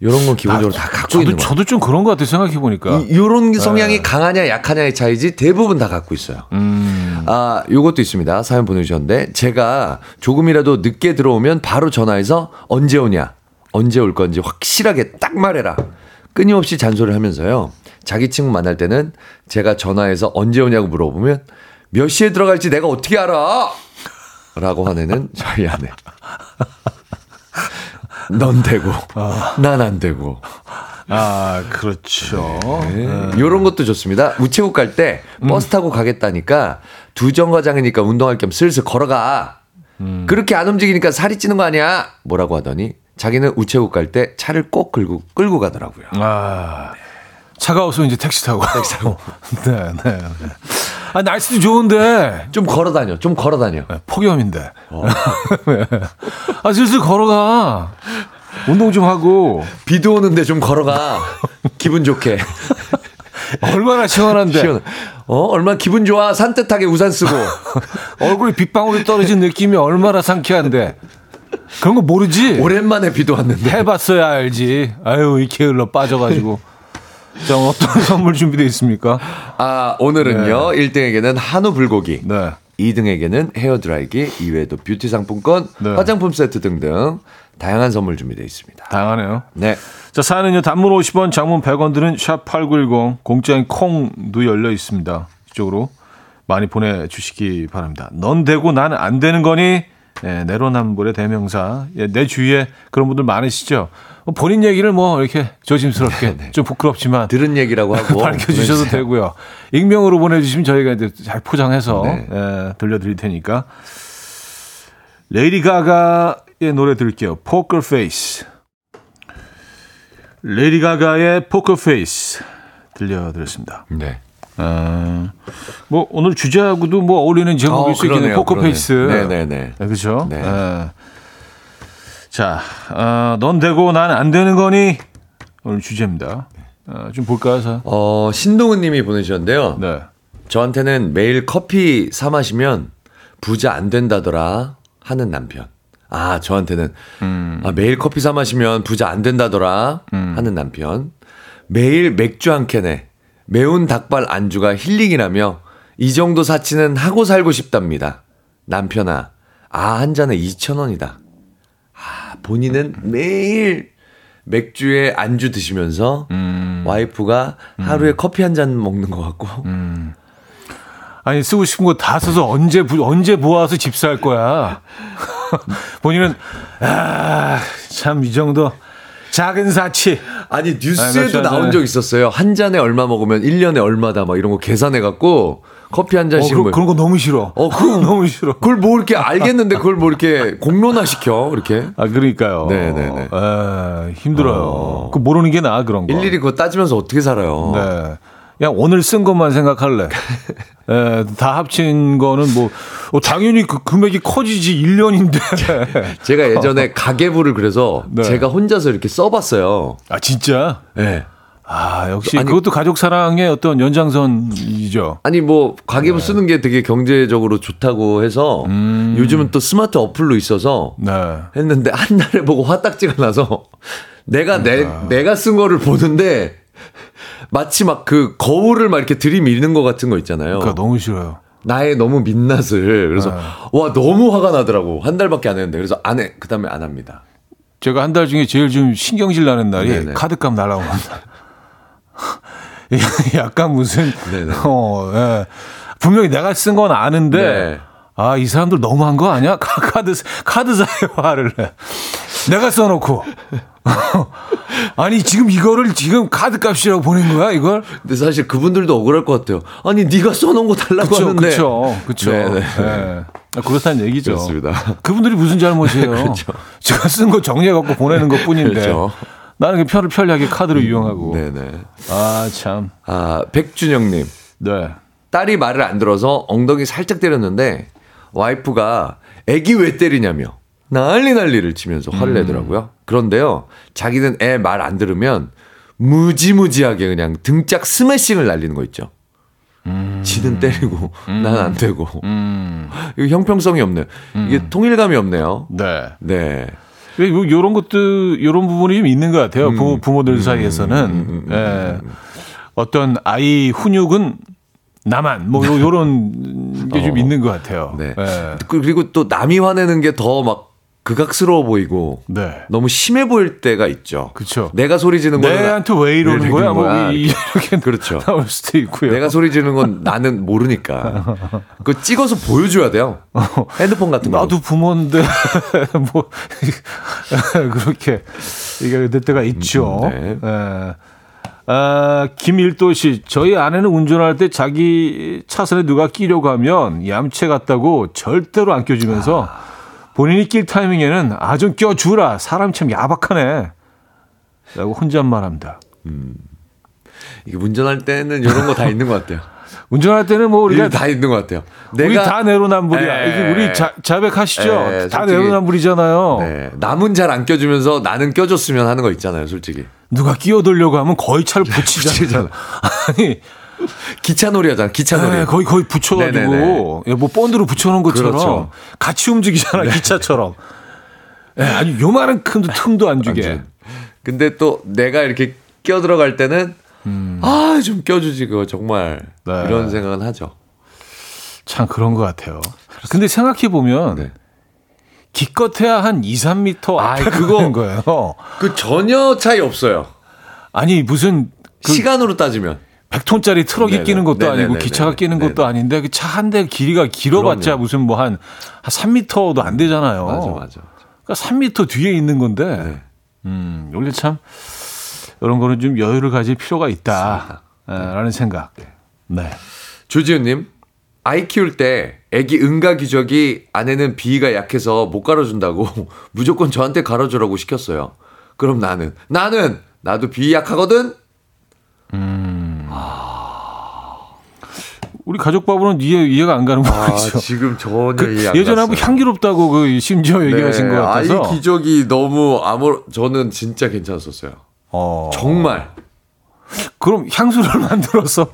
이런 건 기본적으로 다 갖고 저도, 있는 거예요. 저도 좀 그런 것 같아요. 생각해 보니까. 이- 요런 성향이 강하냐 약하냐의 차이지 대부분 다 갖고 있어요. 음. 아, 요것도 있습니다. 사연 보내주셨는데 제가 조금이라도 늦게 들어오면 바로 전화해서 언제 오냐? 언제 올 건지 확실하게 딱 말해라. 끊임없이 잔소리를 하면서요. 자기 친구 만날 때는 제가 전화해서 언제 오냐고 물어보면 몇 시에 들어갈지 내가 어떻게 알아? 라고 화내는 저희 아내. 넌 되고, 난안 되고. 아, 그렇죠. 네. 이런 것도 좋습니다. 우체국 갈 때 버스 타고 가겠다니까 두 정거장이니까 운동할 겸 슬슬 걸어가. 그렇게 안 움직이니까 살이 찌는 거 아니야? 뭐라고 하더니 자기는 우체국 갈 때 차를 꼭 끌고 끌고 가더라고요. 아, 차가 없으면 이제 택시 타고. 택시 타고. 네, 네, 네. 아, 날씨도 좋은데. 좀 걸어 다녀. 좀 걸어 다녀. 네, 폭염인데. 아, 슬슬 걸어가. 운동 좀 하고. 비도 오는데 좀 걸어가. 기분 좋게. 얼마나 시원한데. 시원. 어, 얼마나 기분 좋아. 산뜻하게 우산 쓰고. 얼굴에 빗방울이 떨어진 느낌이 얼마나 상쾌한데. 그런 거 모르지? 오랜만에 비도 왔는데. 해봤어야 알지. 아유, 이 게을러 빠져가지고. 자, 어떤 선물 준비되어 있습니까? 아, 오늘은요. 1등에게는 한우 불고기. 네. 2등에게는 헤어드라이기, 이외에도 beauty 상품권, 네. 화장품 세트 등등 다양한 선물 준비되어 있습니다. 다양하네요. 네. 자, 사연은요, 단문 50원, 장문 100원 들은 샵8910, 공짜인 콩도 열려 있습니다. 이쪽으로 많이 보내 주시기 바랍니다. 넌 되고 나는 안 되는 거니? 네, 내로남불의 대명사. 예, 내 주위에 그런 분들 많으시죠? 뭐 본인 얘기를 뭐 이렇게 조심스럽게 좀 부끄럽지만 들은 얘기라고 하고 밝혀주셔도 보내주세요. 되고요. 익명으로 보내주시면 저희가 이제 잘 포장해서 네. 예, 들려드릴 테니까. 레이디 가가의 노래 들을게요. Poker Face. 레이디 가가의 Poker Face 들려드렸습니다. 네. 어, 뭐 오늘 주제하고도 뭐 어울리는 제목일 어, 수. 그러네요, Poker. Face. 네네네. 그렇죠. 네. 예. 자, 어, 넌 되고 난 안 되는 거니 오늘 주제입니다. 어, 좀 볼까요, 사? 어, 신동훈 님이 보내주셨는데요. 네. 저한테는 매일 커피 사 마시면 부자 안 된다더라 하는 남편. 아, 저한테는 음. 아, 매일 커피 사 마시면 부자 안 된다더라 하는 남편. 매일 맥주 한 캔에 매운 닭발 안주가 힐링이라며 이 정도 사치는 하고 살고 싶답니다. 남편아, 아, 한 잔에 2,000원이다. 아, 본인은 매일 맥주에 안주 드시면서 음. 와이프가 하루에 커피 한 잔 먹는 것 같고 아니 쓰고 싶은 거 다 써서 언제 부- 언제 모아서 집사할 거야. 본인은 아 참 이 정도 작은 사치. 아니 아니, 뉴스에도 한 나온. 적 있었어요. 한 잔에 얼마 먹으면 1년에 얼마다 막 이런 거 계산해 갖고 커피 한 어, 잔씩 그, 뭐 그런 거 너무 싫어. 어, 그거 너무 싫어. 그걸 뭐 이렇게 알겠는데 그걸 뭐 이렇게 공론화 시켜 이렇게 아 그러니까요. 네네네. 아, 힘들어요. 어. 그 모르는 게 나아 그런 거. 일일이 그거 따지면서 어떻게 살아요? 네. 그냥 오늘 쓴 것만 생각할래. 예, 다 합친 거는 뭐, 어, 당연히 그 금액이 커지지 1년인데. 제가 예전에 가계부를 그래서 네. 제가 혼자서 이렇게 써봤어요. 아, 진짜? 네. 아, 역시 아니- 그것도 가족 사랑의 어떤 연장선이죠. 아니 뭐 네. 가계부 쓰는 게 되게 경제적으로 좋다고 해서 음. 요즘은 또 스마트 어플로 있어서 네. 했는데 한 달에 보고 화딱지가 나서 내가 내 내가 쓴 거를 보는데 마치 막 그 거울을 막 이렇게 들이미는 것 같은 거 있잖아요. 그러니까 너무 싫어요. 나의 너무 민낯을 그래서 네. 와 너무 화가 나더라고 한 달밖에 안 했는데 그래서 안 해. 그다음에 안 합니다. 제가 한 달 중에 제일 좀 신경질 나는 날이 네네. 카드값 날라오는 날. 약간 무슨, 네네. 어, 예. 분명히 내가 쓴 건 아는데, 네. 아, 이 사람들 너무한 거 아니야? 카- 카드, 카드사에 화를 내. 내가 써놓고. 아니, 지금 이거를 지금 카드 값이라고 보낸 거야, 이걸? 근데 사실 그분들도 억울할 것 같아요. 아니 네가 써놓은 거 달라고 그쵸, 하는데. 그쵸, 그쵸. 네네. 예. 아, 그렇다는 얘기죠. 그렇습니다. 그분들이 무슨 잘못이에요? 그렇죠. 제가 쓴 거 정리해 갖고 보내는 것 뿐인데. 그렇죠. 나는 그 편을 편리하게 카드를 이용하고. 네네. 아, 참. 아 백준영님 네. 딸이 말을 안 들어서 엉덩이 살짝 때렸는데 와이프가 애기 왜 때리냐며 난리 난리를 치면서 화를 음. 내더라고요. 그런데요, 자기는 애 말 안 들으면 무지무지하게 그냥 등짝 스매싱을 날리는 거 있죠. 지는 때리고 난안 되고 음. 이거 형평성이 없네요. 이게 통일감이 없네요. 네. 네. 뭐 요런 것도 요런 부분이 좀 있는 것 같아요. 음. 부모, 부모들 사이에서는 예. 어떤 아이 훈육은 나만 뭐 요, 런 게좀 어. 있는 것 같아요. 네. 예. 그리고 또 남이 화내는 게 더 막 극악스러워 보이고 네. 너무 심해 보일 때가 있죠. 그쵸. 내가 소리 지는 거는 내한테 왜 이러는 왜 거야? 이러는 뭐 거야? 이- 이렇게 그렇죠. 나올 수도 있고요. 내가 소리 지르는 건 나는 모르니까. 그거 찍어서 보여줘야 돼요. 핸드폰 같은 거. 나도 부모인데 뭐 그렇게 얘기가 될 때가 있죠. 음, 네. 예. 아, 김일도 씨, 저희 아내는 운전할 때 자기 차선에 누가 끼려고 하면 얌체 같다고 절대로 안 껴주면서 본인이 낄 타이밍에는 아 좀 껴주라. 사람 참 야박하네. 라고 혼잣말합니다. 이게 운전할 때는 이런 거 다 있는 것 같아요. 운전할 때는 뭐 우리가 다 있는 것 같아요. 우리 다 내로남불이야. 예. 이게 우리 자, 자백하시죠? 예, 다 내로남불이잖아요. 네, 남은 잘 안 껴주면서 나는 껴줬으면 하는 거 있잖아요, 솔직히. 누가 끼어들려고 하면 거의 차를 붙이잖아요. 아니, 기차놀이 하잖아, 기차놀이. 네, 거의 거의 붙여가지고 네네네. 예, 뭐 본드로 붙여놓은 것처럼 그렇죠. 같이 움직이잖아 기차처럼. 예, 아니 요만한 큰 틈도 안 주게. 근데 또 내가 이렇게 껴 들어갈 때는 아, 좀 껴주지, 그거 정말. 음. 네. 이런 생각은 하죠. 참 그런 것 같아요. 근데 생각해 보면 네. 기껏해야 한 2, 3미터 아이, 앞에 그거- 그거 거예요. 그 전혀 차이 없어요. 아니 무슨 그 시간으로 따지면. 100톤짜리 트럭이 네네. 끼는 것도 네네네네. 아니고 기차가 끼는 것도 네네. 아닌데 그 차 한 대 길이가 길어봤자 그럼요. 무슨 뭐한 3미터도 안 되잖아요. 맞아, 맞아. 그러니까 3미터 뒤에 있는 건데 네. 음, 원래 참 이런 거는 좀 여유를 가질 필요가 있다라는 생각. 네. 조지훈님, 아이 키울 때 애기 응가 기저귀 안에는 비위가 약해서 못 갈아준다고 무조건 저한테 갈아주라고 시켰어요. 그럼 나는 나는 나도 비위 약하거든. 우리 가족 밥으로는 이해, 이해가 안 가는 아 거죠. 지금 전혀 그 이해 안 예전에 한번. 향기롭다고 그 심지어 얘기하신 네, 것 같아서. 아이 기저귀 너무 아무 저는 진짜 괜찮았었어요. 어. 정말. 그럼 향수를 만들어서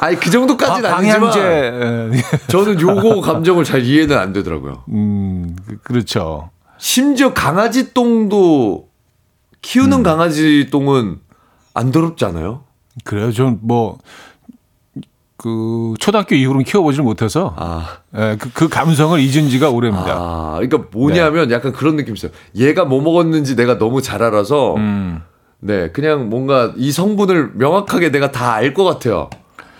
아니 그 정도까지는 방- 아니지만. 저는 요거 감정을 잘 이해는 안 되더라고요. 음, 그- 그렇죠. 심지어 강아지 똥도 키우는 음. 강아지 똥은 안 더럽지 않아요? 그래요. 전 뭐, 그, 초등학교 이후로는 키워보지를 못해서, 아. 예, 그, 그 감성을 잊은 지가 오래입니다. 아, 그러니까 뭐냐면 네. 약간 그런 느낌이 있어요. 얘가 뭐 먹었는지 내가 너무 잘 알아서 음. 네, 그냥 뭔가 이 성분을 명확하게 내가 다 알 것 같아요.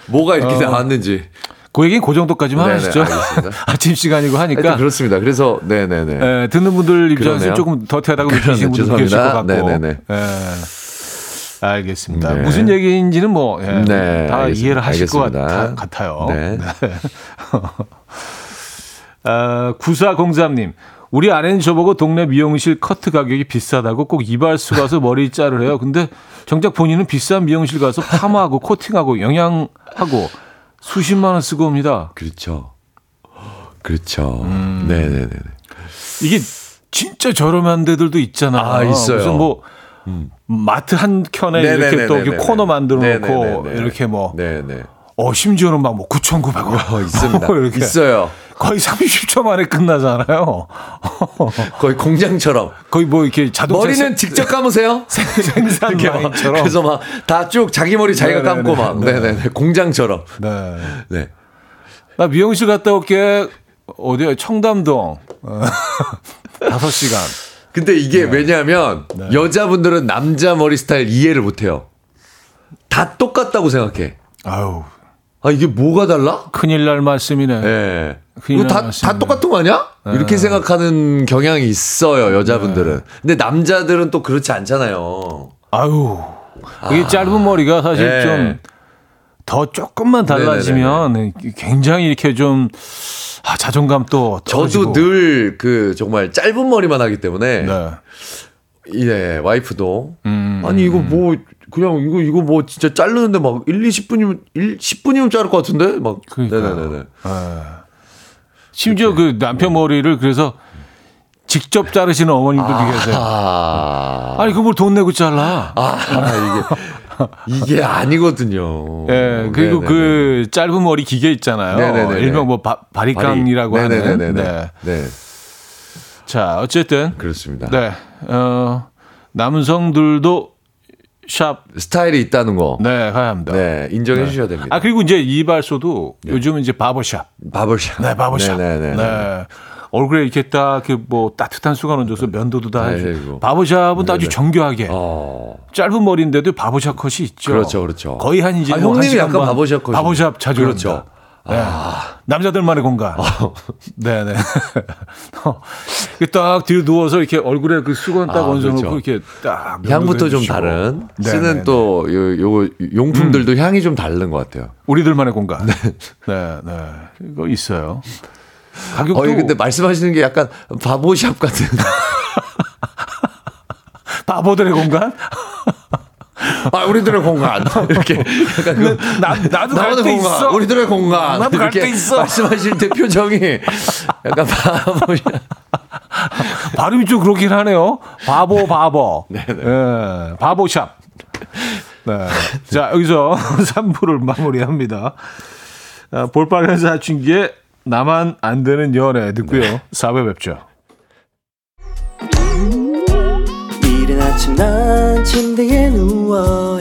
뭐가 이렇게 어. 나왔는지. 그 얘기는 그 정도까지만 네네, 하시죠. 아침 시간이고 하니까. 그렇습니다. 그래서 네네네. 예, 듣는 분들 입장에서. 조금 더태하다고 그러네, 느끼시는 분들 계실 것. 같고. 네네네. 예. 알겠습니다. 네. 무슨 얘기인지는 뭐, 예, 네, 다 알겠습니다. 이해를 하실 것 알겠습니다. 같아, 같아요. 네. 아, 9403님. 우리 아내는 저보고 동네 미용실 커트 가격이 비싸다고 꼭 이발소 가서 머리 자르래요. 근데 정작 본인은 비싼 미용실 가서 파마하고 코팅하고 영양하고 수십만 원 쓰고 옵니다. 그렇죠. 그렇죠. 음. 네네네. 이게 진짜 저렴한 데들도 있잖아요. 아, 있어요. 무슨 뭐 마트 한 켠에 이렇게 또 이렇게 네네네네네. 코너 만들어 놓고. 이렇게 뭐 네네. 어, 심지어는 막 뭐 9,900원. 어, 있습니다. 이렇게. 있어요. 거의 30초 만에 끝나잖아요. 거의 공장처럼. 거의 뭐 이렇게 자동차 머리는 직접 감으세요? 생산 이렇게 막 라인처럼. 그래서 막 다 쭉 자기 머리 자기가 네네네. 감고 막. 네. 네네네. 공장처럼. 네. 네. 나 미용실 갔다 올게. 어디야? 청담동. 어, 5시간. 근데 이게 네. 왜냐하면 여자분들은 남자 머리 스타일 이해를 못해요. 다 똑같다고 생각해. 아유, 아 이게 뭐가 달라? 큰일 날 말씀이네. 예. 큰일 이거 다, 날 다. 똑같은 거 아니야? 이렇게 생각하는 경향이 있어요, 여자분들은. 네. 근데 남자들은 또 그렇지 않잖아요. 아유. 이게 짧은 머리가 사실 네. 좀 더 조금만 달라지면 굉장히 이렇게 좀 아, 자존감 또 떨어지고. 저도 늘 그 정말 짧은 머리만 하기 때문에 네. 예, 와이프도 음. 아니 이거 뭐 그냥 이거 이거 뭐 진짜 자르는데 막 1, 2, 10분이면 1, 10분이면 자를 것 같은데 막 그러니까요. 네네네. 심지어 그 남편 머리를 그래서 직접 자르시는 어머님들도 계세요. 아, 아니 그걸 돈 내고 잘라. 아 이게 이게 아니거든요. 예, 그리고 네네네. 그 짧은 머리 기계 있잖아요. 네네네네. 일명 뭐 바, 바리깡이라고 바리- 하는. 네네네네. 네. 네, 자, 어쨌든 그렇습니다. 네. 어, 남성들도 샵 스타일이 있다는 거. 네, 가야 합니다. 네, 인정해 주셔야 됩니다. 아, 그리고 이제 이발소도 요즘은 이제 바버샵. 바버샵. 네, 바버샵. 네네네. 네. 얼굴에 이렇게 딱그뭐 따뜻한 수건 얹어서 면도도 다. 해주고 바보샵은 또 아주. 정교하게 어. 짧은 머리인데도 바보샵 컷이 있죠. 그렇죠, 그렇죠. 거의 한 이제 아, 뭐한 형님이 약간 반 바보샵 컷이- 바보샵 자주 그렇죠. 합니다. 네. 남자들만의 공간. 네네. 딱 뒤로 누워서 이렇게 얼굴에 그 수건 딱 아, 얹어놓고 그렇죠. 이렇게 딱 향부터 좀. 다른 네네네. 쓰는 또 요, 요 용품들도 향이 좀 다른 것 같아요. 우리들만의 공간. 네, 네. 이거 있어요. 가격도 어, 근데 말씀하시는 게 약간 바보샵 같은. 바보들의 공간? 아, 우리들의 공간. 이렇게 약간 그 나, 나도 때 공간, 있어. 우리들의 공간. 나도 갈 이렇게 때 있어. 말씀하실 때 표정이 약간 바보샵. 발음이 좀 그렇긴 하네요. 바보, 바보. 예, 바보샵. 네. 자, 여기서 3부를 마무리합니다. 아, 볼빨간 사춘기에 나만 안 되는 연애 듣고요. 4부 뵙죠. 이른 아침 난 침대에 누워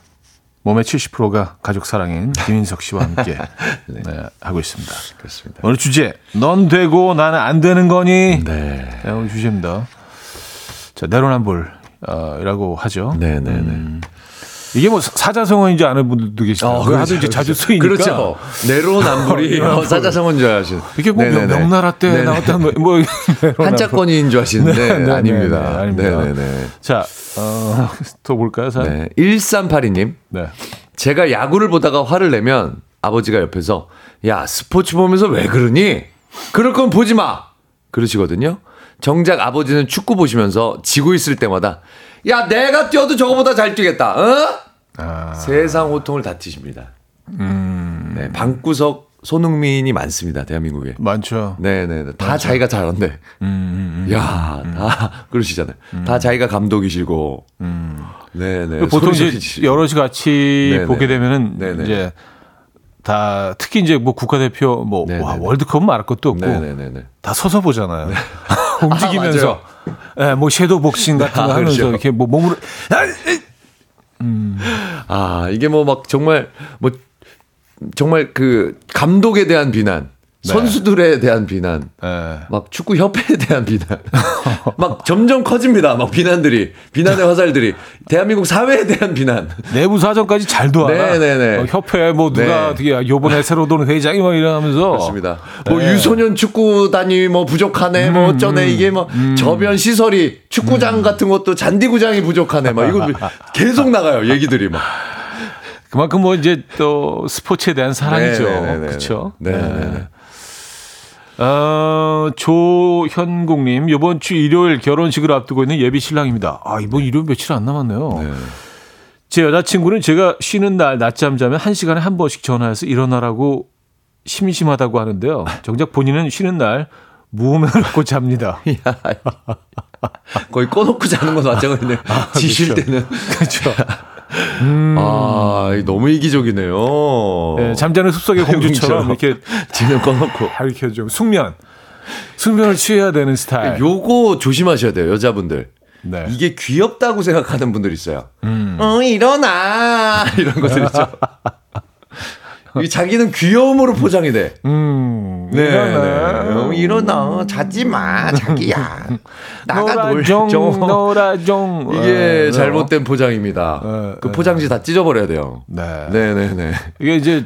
몸의 70%가 가족 사랑인 김인석 씨와 함께 네, 하고 있습니다. 그렇습니다. 오늘 주제, 넌 되고 나는 안 되는 거니? 네. 네, 오늘 주제입니다. 자, 내로남불이라고 하죠. 네네네. 음, 이게 뭐 사- 사자성어인지 아는 분들도 계시고 어, 요 하도 이제 자주 쓰이니까 그렇죠. 내로남불이 어, 사자성어인 줄 아시는. 이게 뭐 네네네. 명, 나라 때 네네. 나왔던 뭐, 뭐 한자권인 줄 아시는데 네, 네, 아닙니다. 네, 네, 아닙니다. 네네네. 자, 어, 또 볼까요, 사? 네. 네. 1382님. 제가 야구를 보다가 화를 내면 아버지가 옆에서 야 스포츠 보면서 왜 그러니? 그럴 건 보지 마. 그러시거든요. 정작 아버지는 축구 보시면서 지고 있을 때마다 야 내가 뛰어도 저거보다 잘 뛰겠다. 어? 아, 세상 호통을 다투십니다. 음. 네, 방구석 손흥민이 많습니다 대한민국에. 많죠. 네네 다 자기가 잘한데. 음, 야, 다 그러시잖아요. 다 자기가 감독이시고. 네네. 보통 소리 이제 지르시고. 여럿이 같이 네네. 보게 되면은 네네. 이제 다 특히 이제 뭐 국가대표 뭐. 와, 월드컵은 말할 것도 없고 네네네네. 다 서서 보잖아요. 움직이면서 예, 뭐 섀도우 복싱 같은 거 아, 하면서 그렇죠. 이렇게 뭐 몸으로 아, 이게 뭐 막 정말 뭐 정말 그 감독에 대한 비난, 네. 선수들에 대한 비난, 예. 막 축구 협회에 대한 비난, 막 점점 커집니다. 막 비난들이, 비난의 화살들이, 대한민국 사회에 대한 비난. 내부 사정까지 잘 도와. 네네네. 어, 협회 뭐 누가 네. 어떻게 요번에 새로 도는 회장이 뭐 이러면서 그렇습니다. 뭐 네. 유소년 축구단이 뭐 부족하네, 뭐 어쩌네, 이게 뭐 저변 시설이 축구장 같은 것도 잔디구장이 부족하네, 막 이거 계속 나가요, 얘기들이 막. 그만큼 뭐 이제 또 스포츠에 대한 사랑이죠. 그렇죠. 네네네. 어, 조현국님, 이번 주 일요일 결혼식을 앞두고 있는 예비 신랑입니다. 아, 이번 일요일 며칠 안 남았네요. 네. 제 여자친구는 제가 쉬는 날 낮잠 자면 한 시간에 한 번씩 전화해서 일어나라고 심심하다고 하는데요. 정작 본인은 쉬는 날 무음을 놓고 잡니다. 거의 꺼놓고 자는 건 마찬가지네. 지실 그렇죠. 때는. 그렇죠. 아, 이거 너무 이기적이네요. 예, 잠자는 숲속의 공주처럼 공주처럼. 이렇게 지는 꺼놓고. 다 이렇게 좀 숙면, 숙면을 취해야 되는 스타일. 요거 조심하셔야 돼요, 여자분들. 네. 이게 귀엽다고 생각하는 분들 있어요. 음. 어, 일어나! 이런 것들 있죠. 이 자기는 귀여움으로 포장이 돼. 음, 네, 일어나. 네. 어, 일어나. 자지 마, 자기야. 나가 놀죠. 노라종. 이게 어, 잘못된 포장입니다. 네, 그 네. 포장지 다 찢어버려야 돼요. 네. 네네네. 이게 이제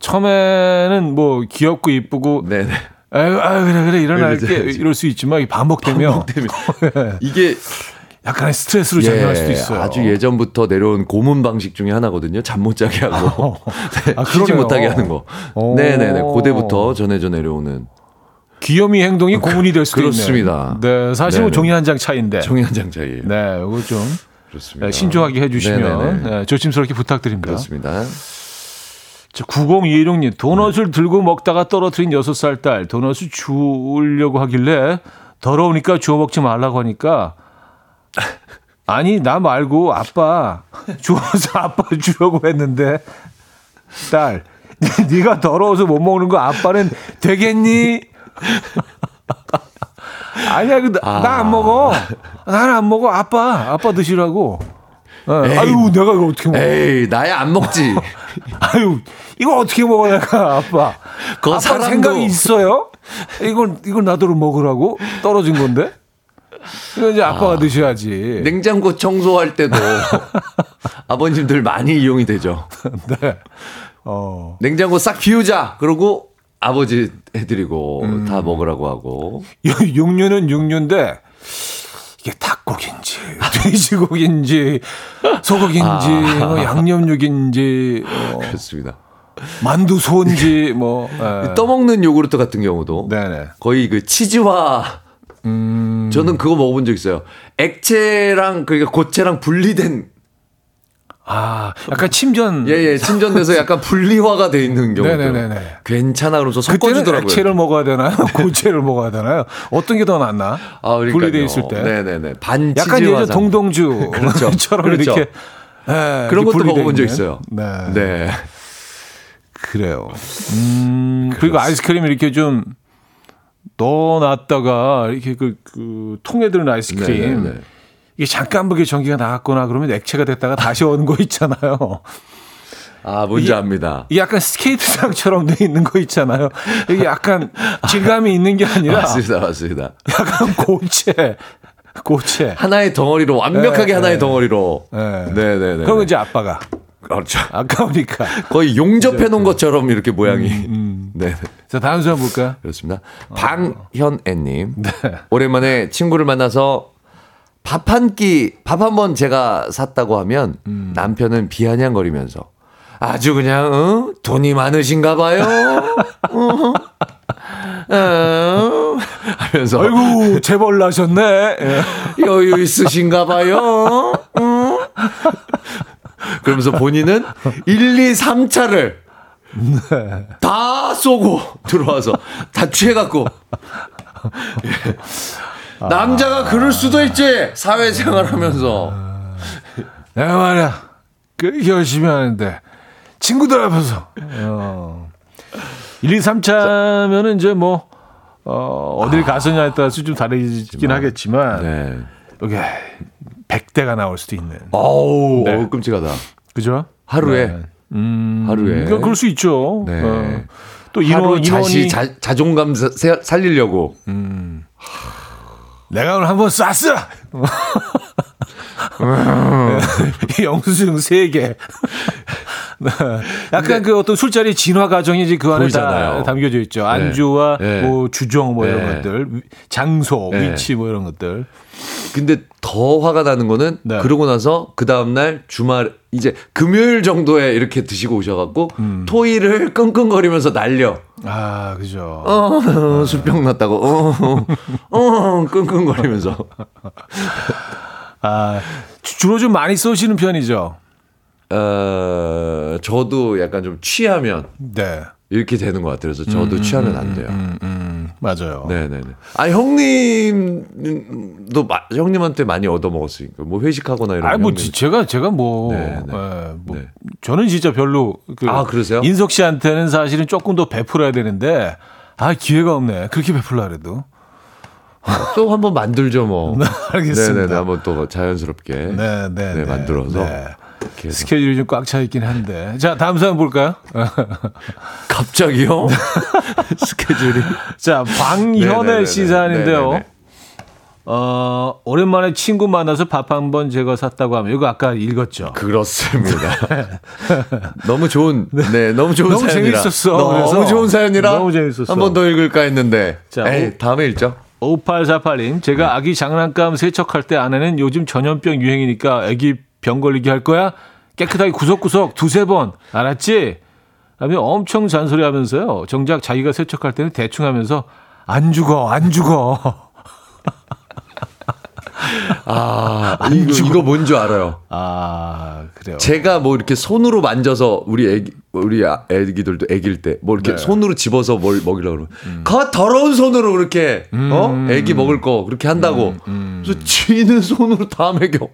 처음에는 뭐 귀엽고 이쁘고 네네. 아유, 아유 그래 그래 일어날게. 이럴 수 있지만 이게 반복되면 이게 약간의 스트레스로 작용할 수도 있어요. 아주 예전부터 내려온 고문 방식 중에 하나거든요. 잠 못 자게 하고 네, 아, 쉬지. 못하게 하는 거. 오. 네네네. 고대부터 전해져 내려오는 귀요미 행동이 고문이 될 수도 그렇습니다. 있네요. 네, 사실 은 네네. 종이 한 장 차이인데. 종이 한 장 차이예요. 네, 이거 좀 그렇습니다. 네, 신중하게 해주시면. 네, 조심스럽게 부탁드립니다. 그렇습니다. 저 9026님, 도넛을 들고 먹다가 떨어뜨린 6살 딸, 도넛을 주우려고 하길래 더러우니까 주워 먹지 말라고 하니까 아니, 나 말고 아빠 주워서 아빠 주려고 했는데 딸, 네가 더러워서 못 먹는 거 아빠는 되겠니? 아니야, 나안 먹어. 나는 안 먹어. 아빠, 아빠 드시라고. 어, 에이, 아유, 내가 이거 어떻게 먹어? 에이, 나야 안 먹지. 아유, 이거 어떻게 먹어, 내가, 아빠. 그거 아빠 사람도- 생각이 있어요? 이걸, 이걸 나도록 먹으라고? 떨어진 건데? 이거 이제 아빠가 드셔야지. 냉장고 청소할 때도 아버님들 많이 이용이 되죠. 네. 어. 냉장고 싹 비우자. 그러고 아버지 해드리고 음. 다 먹으라고 하고. 육류는 육류인데, 이게 닭고기인지, 돼지고기인지, 소고기인지, 뭐 양념육인지, 뭐 그렇습니다. 만두 소인지, 뭐. 예. 떠먹는 요구르트 같은 경우도 네네. 거의 그 치즈화. 음. 저는 그거 먹어본 적 있어요. 액체랑 그러니까 고체랑 분리된 아, 약간 침전. 예 예 침전돼서 약간 분리화가 돼 있는 경우도 네네네네. 괜찮아 그러면서 섞어주더라고요. 액체를 먹어야 되나요? 고체를 먹어야 되나요? 어떤 게 더 낫나? 아, 그러니까요. 분리돼 있을 때. 네네네. 반 약간 예전 상. 동동주처럼 그렇죠. 그렇죠. 이렇게 예, 그런 이렇게 것도 먹어본 적. 있어요. 네. 네. 그래요. 음, 그리고 아이스크림 이렇게 좀 넣어놨다가 이렇게 그, 그 통에 들은 아이스크림 네네네. 이게 잠깐 보게 전기가 나갔거나 그러면 액체가 됐다가 다시 오는 거 있잖아요. 아 뭔지 압니다. 이게 약간 스케이트장처럼 돼 있는 거 있잖아요. 이게 약간 질감이 있는 게 아니라 맞습니다, 맞습니다. 약간 고체, 고체. 하나의 덩어리로 완벽하게 네, 하나의 네. 덩어리로. 네. 네네네. 그럼 이제 아빠가 그렇죠. 아까우니까. 거의 용접해 놓은 것처럼 이렇게 모양이. 음, 네. 자 다음 사람 볼까요? 그렇습니다. 방현애님. 오랜만에 친구를 만나서 밥 한 끼, 밥 한 번 제가 샀다고 하면 남편은 비아냥거리면서 아주 그냥, 어? 돈이 많으신가 봐요. 어? 어? 하면서 아이고 재벌 나셨네. 예. 여유 있으신가 봐요. 어? 그러면서 본인은 1, 2, 3차를 다 쏘고 들어와서 다 취해갖고. 예. 남자가 그럴 수도 있지 사회생활 하면서. 내가 말이야. 그렇게 열심히 하는데. 친구들 앞에서. 어. 1, 2, 3차면은 이제 뭐 어, 어딜 가서냐에 따라서 좀 다르긴 하겠지만. 네. 이게 100대가 나올 수도 있는. 어우 네. 어우, 끔찍하다 그죠? 하루에 네. 음, 하루에. 그러니까 그럴 수 있죠. 네. 어. 또 인원, 자시 자, 자존감 사- 세- 살리려고 내가 오늘 한번 쐈어. 네. 영수증 3개. 네. 약간 그 어떤 술자리 진화 과정이 이제 그 안에 보이잖아요. 다 담겨져 있죠. 안주와 네. 뭐 주종 뭐 이런 네. 것들, 위- 장소, 네. 위치 뭐 이런 것들. 근데 더 화가 나는 거는 네. 그러고 나서 그 다음날 주말 이제 금요일 정도에 이렇게 드시고 오셔갖고 음. 토일을 끙끙거리면서 날려 아, 그죠. 어, 술병 났다고 어, 어, 어 끙끙거리면서 아, 주- 주로 좀 많이 쏘시는 편이죠. 어, 저도 약간 좀 취하면 네. 이렇게 되는 것 같아요. 그래서 저도 취하면 안 돼요. 음, 음, 맞아요. 네네네. 아 형님도 마- 형님한테 많이 얻어 먹었으니까 뭐 회식하거나 이런. 뭐. 지- 제가 제가 뭐, 네, 네. 예, 뭐 네. 저는 진짜 별로 그 아, 그러세요? 인석 씨한테는 사실은 조금 더 베풀어야 되는데 아 기회가 없네 그렇게 베풀라 그래도 또 한번 만들죠 뭐. 알겠습니다. 네네네. 한번 또 자연스럽게. 네, 네, 네, 만들어서. 이 해서. 스케줄이 좀 꽉 차 있긴 한데 자 다음 사연 볼까요? 갑자기요? 스케줄이. 자 방현애 네네네네. 씨 사연인데요. 네네네. 어 오랜만에 친구 만나서 밥 한 번 제가 샀다고 하면 이거 아까 읽었죠. 그렇습니다. 너무 좋은, 네, 너무 좋은 너무 사연이라. 재밌었어. 너무. 좋은 사연이라. 너무 재밌었어. 한 번 더 읽을까 했는데. 자, 에이, 오- 다음에 읽죠. 5848님, 제가 아기 장난감 세척할 때 아내는 요즘 전염병 유행이니까 아기 병 걸리게 할 거야? 깨끗하게 구석구석 두세 번. 알았지? 하면 엄청 잔소리 하면서요. 정작 자기가 세척할 때는 대충 하면서 안 죽어, 안 죽어. 아, 이거, 이거 뭔 줄 알아요. 아, 그래요. 제가 뭐 이렇게 손으로 만져서 우리 애기, 우리 아- 애기들도 애기일 때뭐 이렇게 네. 손으로 집어서 뭘 먹이려고 그러면 그 더러운 손으로 그렇게 어 애기 먹을 거 그렇게 한다고 그래서 쥐는 손으로 다 먹여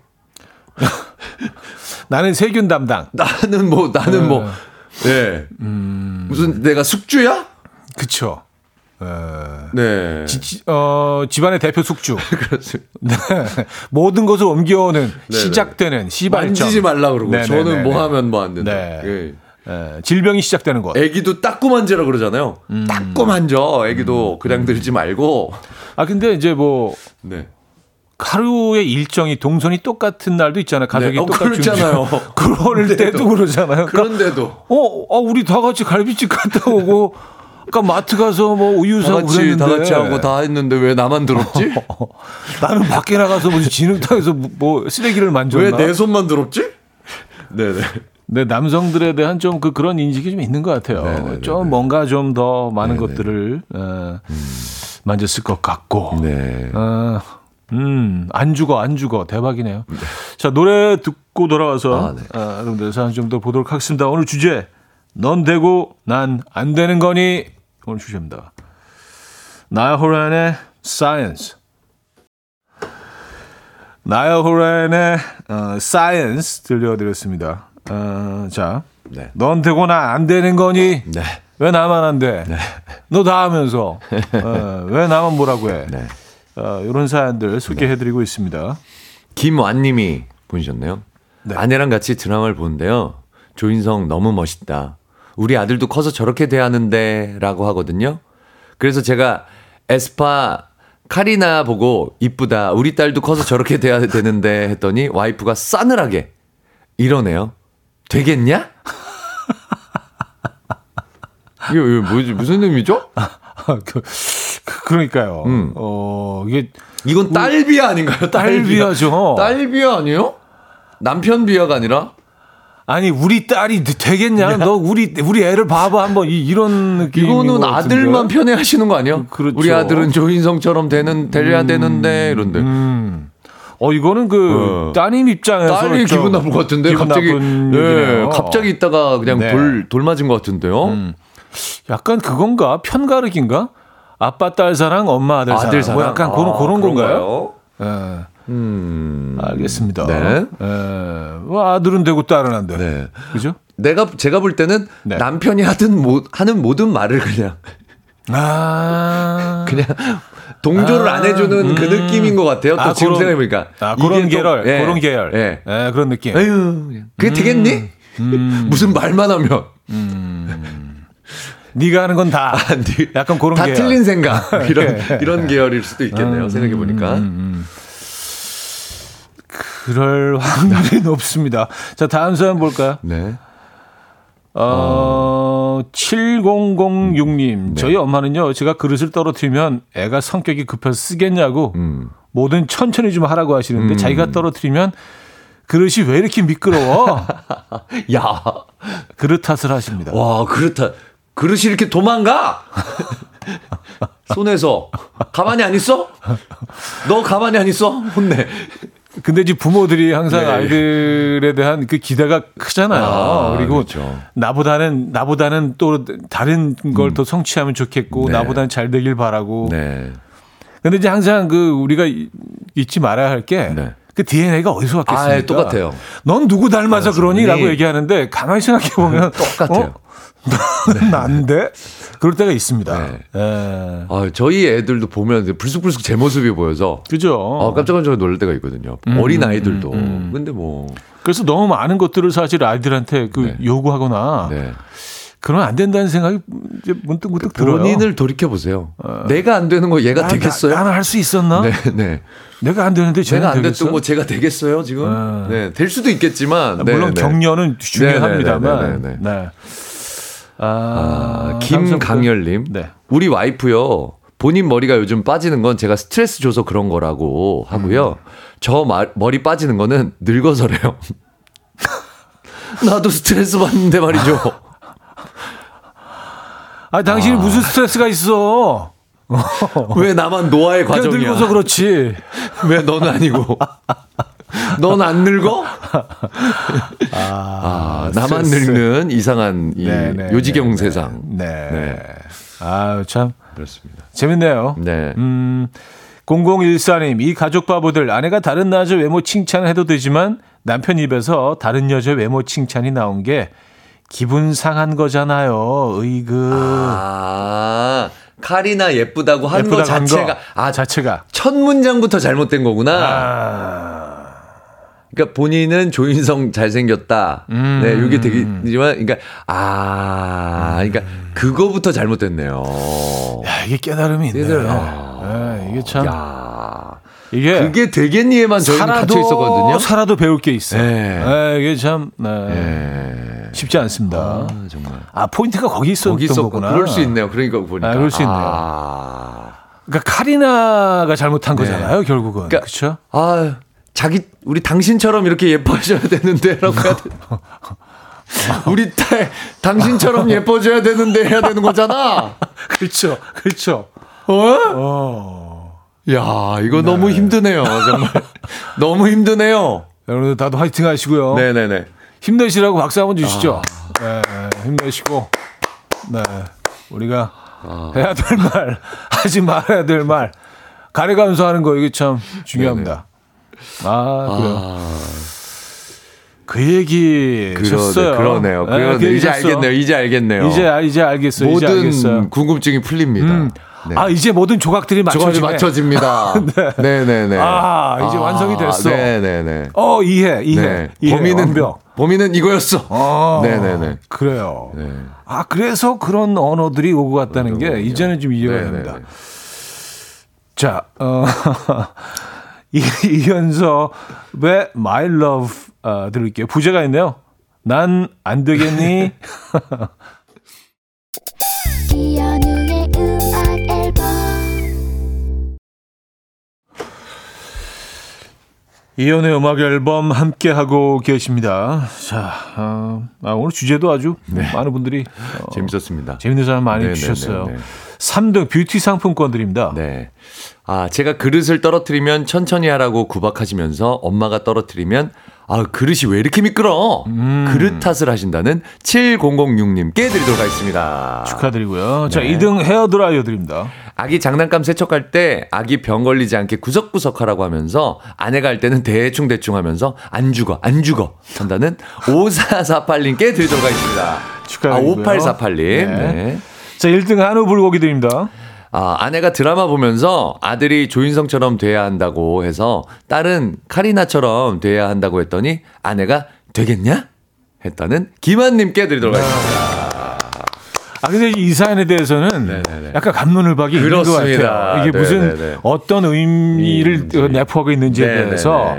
나는 세균 담당. 나는 뭐 나는 뭐 예. 무슨 내가 숙주야? 그쵸. 어, 네. 지- 어, 집안의 대표 숙주. 그렇습니다. 네. 모든 것을 옮겨오는 시작되는 시발점. 만지지 말라 그러고 네네네네. 저는 뭐 하면 뭐 안 된다. 네. 예. 예, 질병이 시작되는 곳. 애기도 닦고 만지라 그러잖아요. 닦고 만져. 애기도 그냥 들지 말고. 아 근데 이제 뭐 네. 하루의 일정이 동선이 똑같은 날도 있잖아요. 가족이 네, 어. 움직여. 그럴 때도 그러잖아요. 그러니까 그런데도 어, 어, 우리 다 같이 갈비집 갔다 오고, 그러니까 마트 가서 뭐 우유 같이 그랬는데 다 같이 하고 다 했는데 왜 나만 더럽지? 나는 밖에 나가서 무슨 진흙탕에서 뭐 쓰레기를 만졌나? 왜 내 손만 더럽지? 네네. 네, 남성들에 대한 좀 그 그런 인식이 좀 있는 것 같아요. 네네네네. 좀 뭔가 좀 더 많은 것들을 어, 만졌을 것 같고. 네. 어, 음, 안 죽어, 안 죽어. 대박이네요. 자, 노래 듣고 돌아와서, 아, 네. 아, 여러분들 사연 좀더 보도록 하겠습니다. 오늘 주제, 넌 되고 난 안 되는 거니? 오늘 주제입니다. 나야 호란의 Science. 나야 호란의 어, Science 들려드렸습니다. 어, 자, 네. 넌 되고 난 안 되는 거니? 네. 왜 나만 안 돼? 너 다 하면서 어, 왜 나만 뭐라고 해? 네. 어, 이런 사연들 소개해드리고 있습니다. 김완님이 보내셨네요. 네. 아내랑 같이 드라마를 보는데요. 조인성 너무 멋있다. 우리 아들도 커서 저렇게 돼야하는데 라고 하거든요. 그래서 제가 에스파 카리나 보고 이쁘다. 우리 딸도 커서 저렇게 돼야 되는데 했더니 와이프가 싸늘하게 이러네요. 되겠냐? 이거 뭐지? 무슨 의미죠? 그, 그, 러니까요 음. 어, 이게 이건 딸 비하 아닌가요? 딸 비하죠. 딸 비하 아니에요? 남편 비하가 아니라? 아니 우리 딸이 되겠냐? 너 우리 우리 애를 봐봐 한번 이, 이런 느낌. 이거는 아들만 편애하시는 거 아니에요? 그렇죠. 우리 아들은 조인성처럼 되는 되려야 되는데 이런데 음. 어 이거는 그 어. 따님 입장에서 딸이 좀 기분 나쁜 것 같은데 기분 갑자기 얘기네요. 갑자기 있다가 그냥 네. 돌 돌 맞은 것 같은데요. 음. 약간 그건가 편가르기인가? 아빠 딸 사랑, 엄마 아들 사랑. 아들 뭐 사랑 약간 아, 그런 그런 건가요? 예. 음. 알겠습니다. 네. 예. 뭐 아들은 되고 딸은 안 돼. 네. 그죠? 내가 제가 볼 때는 네. 남편이 하든 모, 하는 모든 말을 그냥 아. 그냥 동조를 안 해주는 그 느낌인 것 같아요. 또 아, 지금 생각해보니까 아, 그런 또- 계열, 예, 그런 계열. 예. 예, 그런 느낌. 에휴, 그게 되겠니? 무슨 말만 하면 네가 하는 건 다. 네. 약간 그런 다 계열. 틀린 생각 이런 예. 이런 계열일 수도 있겠네요. 음, 생각해 보니까 그럴 확률이 높습니다. 자, 다음 사연 볼까요? 네. 어, 7006님. 네. 저희 엄마는요, 제가 그릇을 떨어뜨리면 애가 성격이 급해서 쓰겠냐고 음. 뭐든 천천히 좀 하라고 하시는데 자기가 떨어뜨리면 그릇이 왜 이렇게 미끄러워? 야, 그릇 탓을 하십니다. 와 그렇다. 그릇이 이렇게 도망가? 손에서 가만히 안 있어? 너 가만히 안 있어? 혼내. 근데 이제 부모들이 항상 네. 아이들에 대한 그 기대가 크잖아요. 아, 그리고 그렇죠. 나보다는 나보다는 또 다른 걸더 성취하면 좋겠고 네. 나보다는 잘 되길 바라고. 네. 근데 이제 항상 그 우리가 이- 잊지 말아야 할 게그 네. DNA가 어디서 왔겠습니까? 아, 예, 똑같아요. 넌 누구 닮아서 그러니라고 완전히 얘기하는데 가만히 생각해 보면 똑같아요. 너 는 난데 그럴 때가 있습니다. 네. 예. 아, 저희 애들도 보면 불쑥불쑥 제 모습이 보여서 그죠. 아, 깜짝깜짝 놀랄 때가 있거든요. 음, 어린 아이들도. 근데 뭐 그래서 너무 많은 것들을 사실 아이들한테 그 네. 요구하거나 네. 그러면 안 된다는 생각이 문득 문득 들어요. 본인을 돌이켜 보세요. 내가 안 되는 거 얘가 나- 되겠어요? 나, 나는 할 수 있었나? 네, 네. 내가 안 되는데 쟤는 제가 안 되겠어? 됐던 거 제가 되겠어요 지금? 어. 네, 될 수도 있겠지만. 네, 물론 네. 격려는 중요합니다만. 네, 네, 네, 네. 네. 아, 아, 김강열님. 네. 우리 와이프요. 본인 머리가 요즘 빠지는 건 제가 스트레스 줘서 그런 거라고 하고요. 음. 저 마- 머리 빠지는 거는 늙어서래요. 나도 스트레스 받는데 말이죠. 아, 당신이 무슨 스트레스가 있어? 왜 나만 노화의 과정이야? 늙어서 그렇지. 왜 너는 아니고? 넌 안 늙어? 아, 나만 스트레스. 늙는 이상한 이 네, 네, 요지경 네, 세상. 네. 네. 아유, 참. 그렇습니다. 재밌네요. 네. 음, 0014님, 이 가족 바보들, 아내가 다른 남자 외모 칭찬을 해도 되지만 남편 입에서 다른 여자 외모 칭찬이 나온 게 기분 상한 거잖아요. 으이그. 아, 칼이나 예쁘다고 한거 예쁘다고 한 자체가 거 아, 자체가. 첫 문장부터 잘못된 거구나. 아, 그러니까 본인은 조인성 잘생겼다. 음. 네, 이게 되겠지만, 그러니까 아, 그러니까 그거부터 잘못됐네요. 야, 이게 깨달음이 있네. 얘들, 아, 이게 참. 야, 이게 그게 되겠니에만 저희는 갇혀 있었거든요. 살아도 배울 게 있어요. 네. 네, 이게 참 네. 네. 쉽지 않습니다. 아, 정말. 아, 포인트가 거기 있었던 거기 거구나. 그럴 수 있네요. 그러니까 보니까. 아, 그럴 수 있네요. 아, 그러니까 카리나가 잘못한 거잖아요, 결국은. 그러니까- 그렇죠? 아, 자기 우리 당신처럼 이렇게 예뻐져야 되는데라고 해야 돼. 우리 딸 당신처럼 예뻐져야 되는데 해야 되는 거잖아. 그렇죠. 그렇죠. 어? 어. 야, 이거 너무 힘드네요. 정말. 너무 힘드네요. 여러분들 다들 화이팅 하시고요. 네, 네, 네. 힘내시라고 박수 한번 주시죠. 아. 네, 네, 힘내시고. 네. 우리가 아. 해야 될 말, 하지 말아야 될 말, 가려가면서 하는 거, 이게 참 중요합니다. 아, 그래요. 아, 그 얘기 셨어요 그러네요. 그러네. 이제 알겠네요. 이제 알겠네요. 이제, 아- 이제 알겠어요. 이제 모든 알겠어요. 궁금증이 풀립니다. 음. 네. 아, 이제 모든 조각들이 맞춰지네. 맞춰집니다. 네, 네, 네. 아, 이제 완성이 됐어. 네, 네, 네. 어, 이해, 이해. 네. 이해. 범인은 완벽. 범인은 이거였어. 어, 네, 네, 네. 그래요. 네. 아, 그래서 그런 언어들이 오고 갔다는 게. 이제는 좀 이해가 네, 네, 됩니다. 네. 자, 어, 이, 이현서의 My Love 어, 들을게요. 부제가 있네요. 난 안 되겠니? 이현우의 음악 앨범 이현우의 음악 앨범 함께 하고 계십니다. 자, 어, 아, 오늘 주제도 아주 많은 분들이 어, 재밌었습니다. 재밌는 사람 많이 네, 네, 주셨어요. 네, 네. 3등 뷰티 상품권 드립니다. 네. 아, 제가 그릇을 떨어뜨리면 천천히 하라고 구박하시면서 엄마가 떨어뜨리면 아, 그릇이 왜 이렇게 미끄러? 음. 그릇 탓을 하신다는 7006님께 드리도록 하겠습니다. 축하드리고요. 자, 네. 2등 헤어드라이어 드립니다. 아기 장난감 세척할 때 아기 병 걸리지 않게 구석구석 하라고 하면서 아내가 할 때는 대충대충 하면서 안 죽어, 안 죽어 한다는 5448님께 드리도록 하겠습니다. 아, 축하드리고요. 5848님. 네. 네. 자, 1등 한우 불고기 드립니다. 아, 아내가 드라마 보면서 아들이 조인성처럼 돼야 한다고 해서 딸은 카리나처럼 돼야 한다고 했더니 아내가 되겠냐? 했다는 김한님께 드리도록 하겠습니다. 아, 근데 이 사연에 대해서는 네네네. 약간 감론을 박이 있는 것 그렇습니다. 같아요. 이게 무슨 네네네. 어떤 의미를 의미인지. 내포하고 있는지에 네네네. 대해서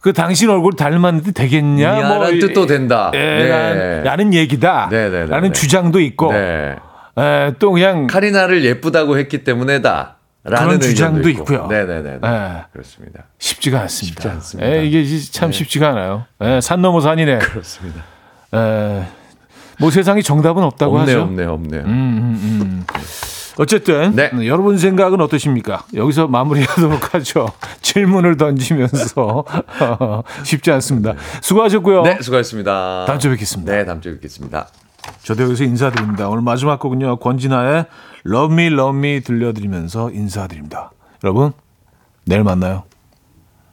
그 당신 얼굴 닮았는데 되겠냐? 이- 뜻도 된다. 예, 네. 라는, 얘기다. 네네네네. 라는 주장도 있고 네. 에, 또 그냥 카리나를 예쁘다고 했기 때문에다. 라는 그런 주장도 있고. 있고요. 네네네. 예. 그렇습니다. 쉽지가 않습니다. 쉽지 않습니다. 에, 이게 참 쉽지가 않아요. 에, 산 넘어 산이네. 그렇습니다. 에, 뭐 세상에 정답은 없다고 없네요, 하죠. 없네요, 없네요. 음, 음, 음. 어쨌든 네. 음, 여러분 생각은 어떠십니까? 여기서 마무리하도록 하죠. 질문을 던지면서 쉽지 않습니다. 수고하셨고요. 네, 수고하셨습니다. 다음 주에 뵙겠습니다. 네, 다음 주에 뵙겠습니다. 저도 여기서 인사드립니다. 오늘 마지막 곡은요. 권진아의 Love Me Love Me 들려드리면서 인사드립니다. 여러분 내일 만나요.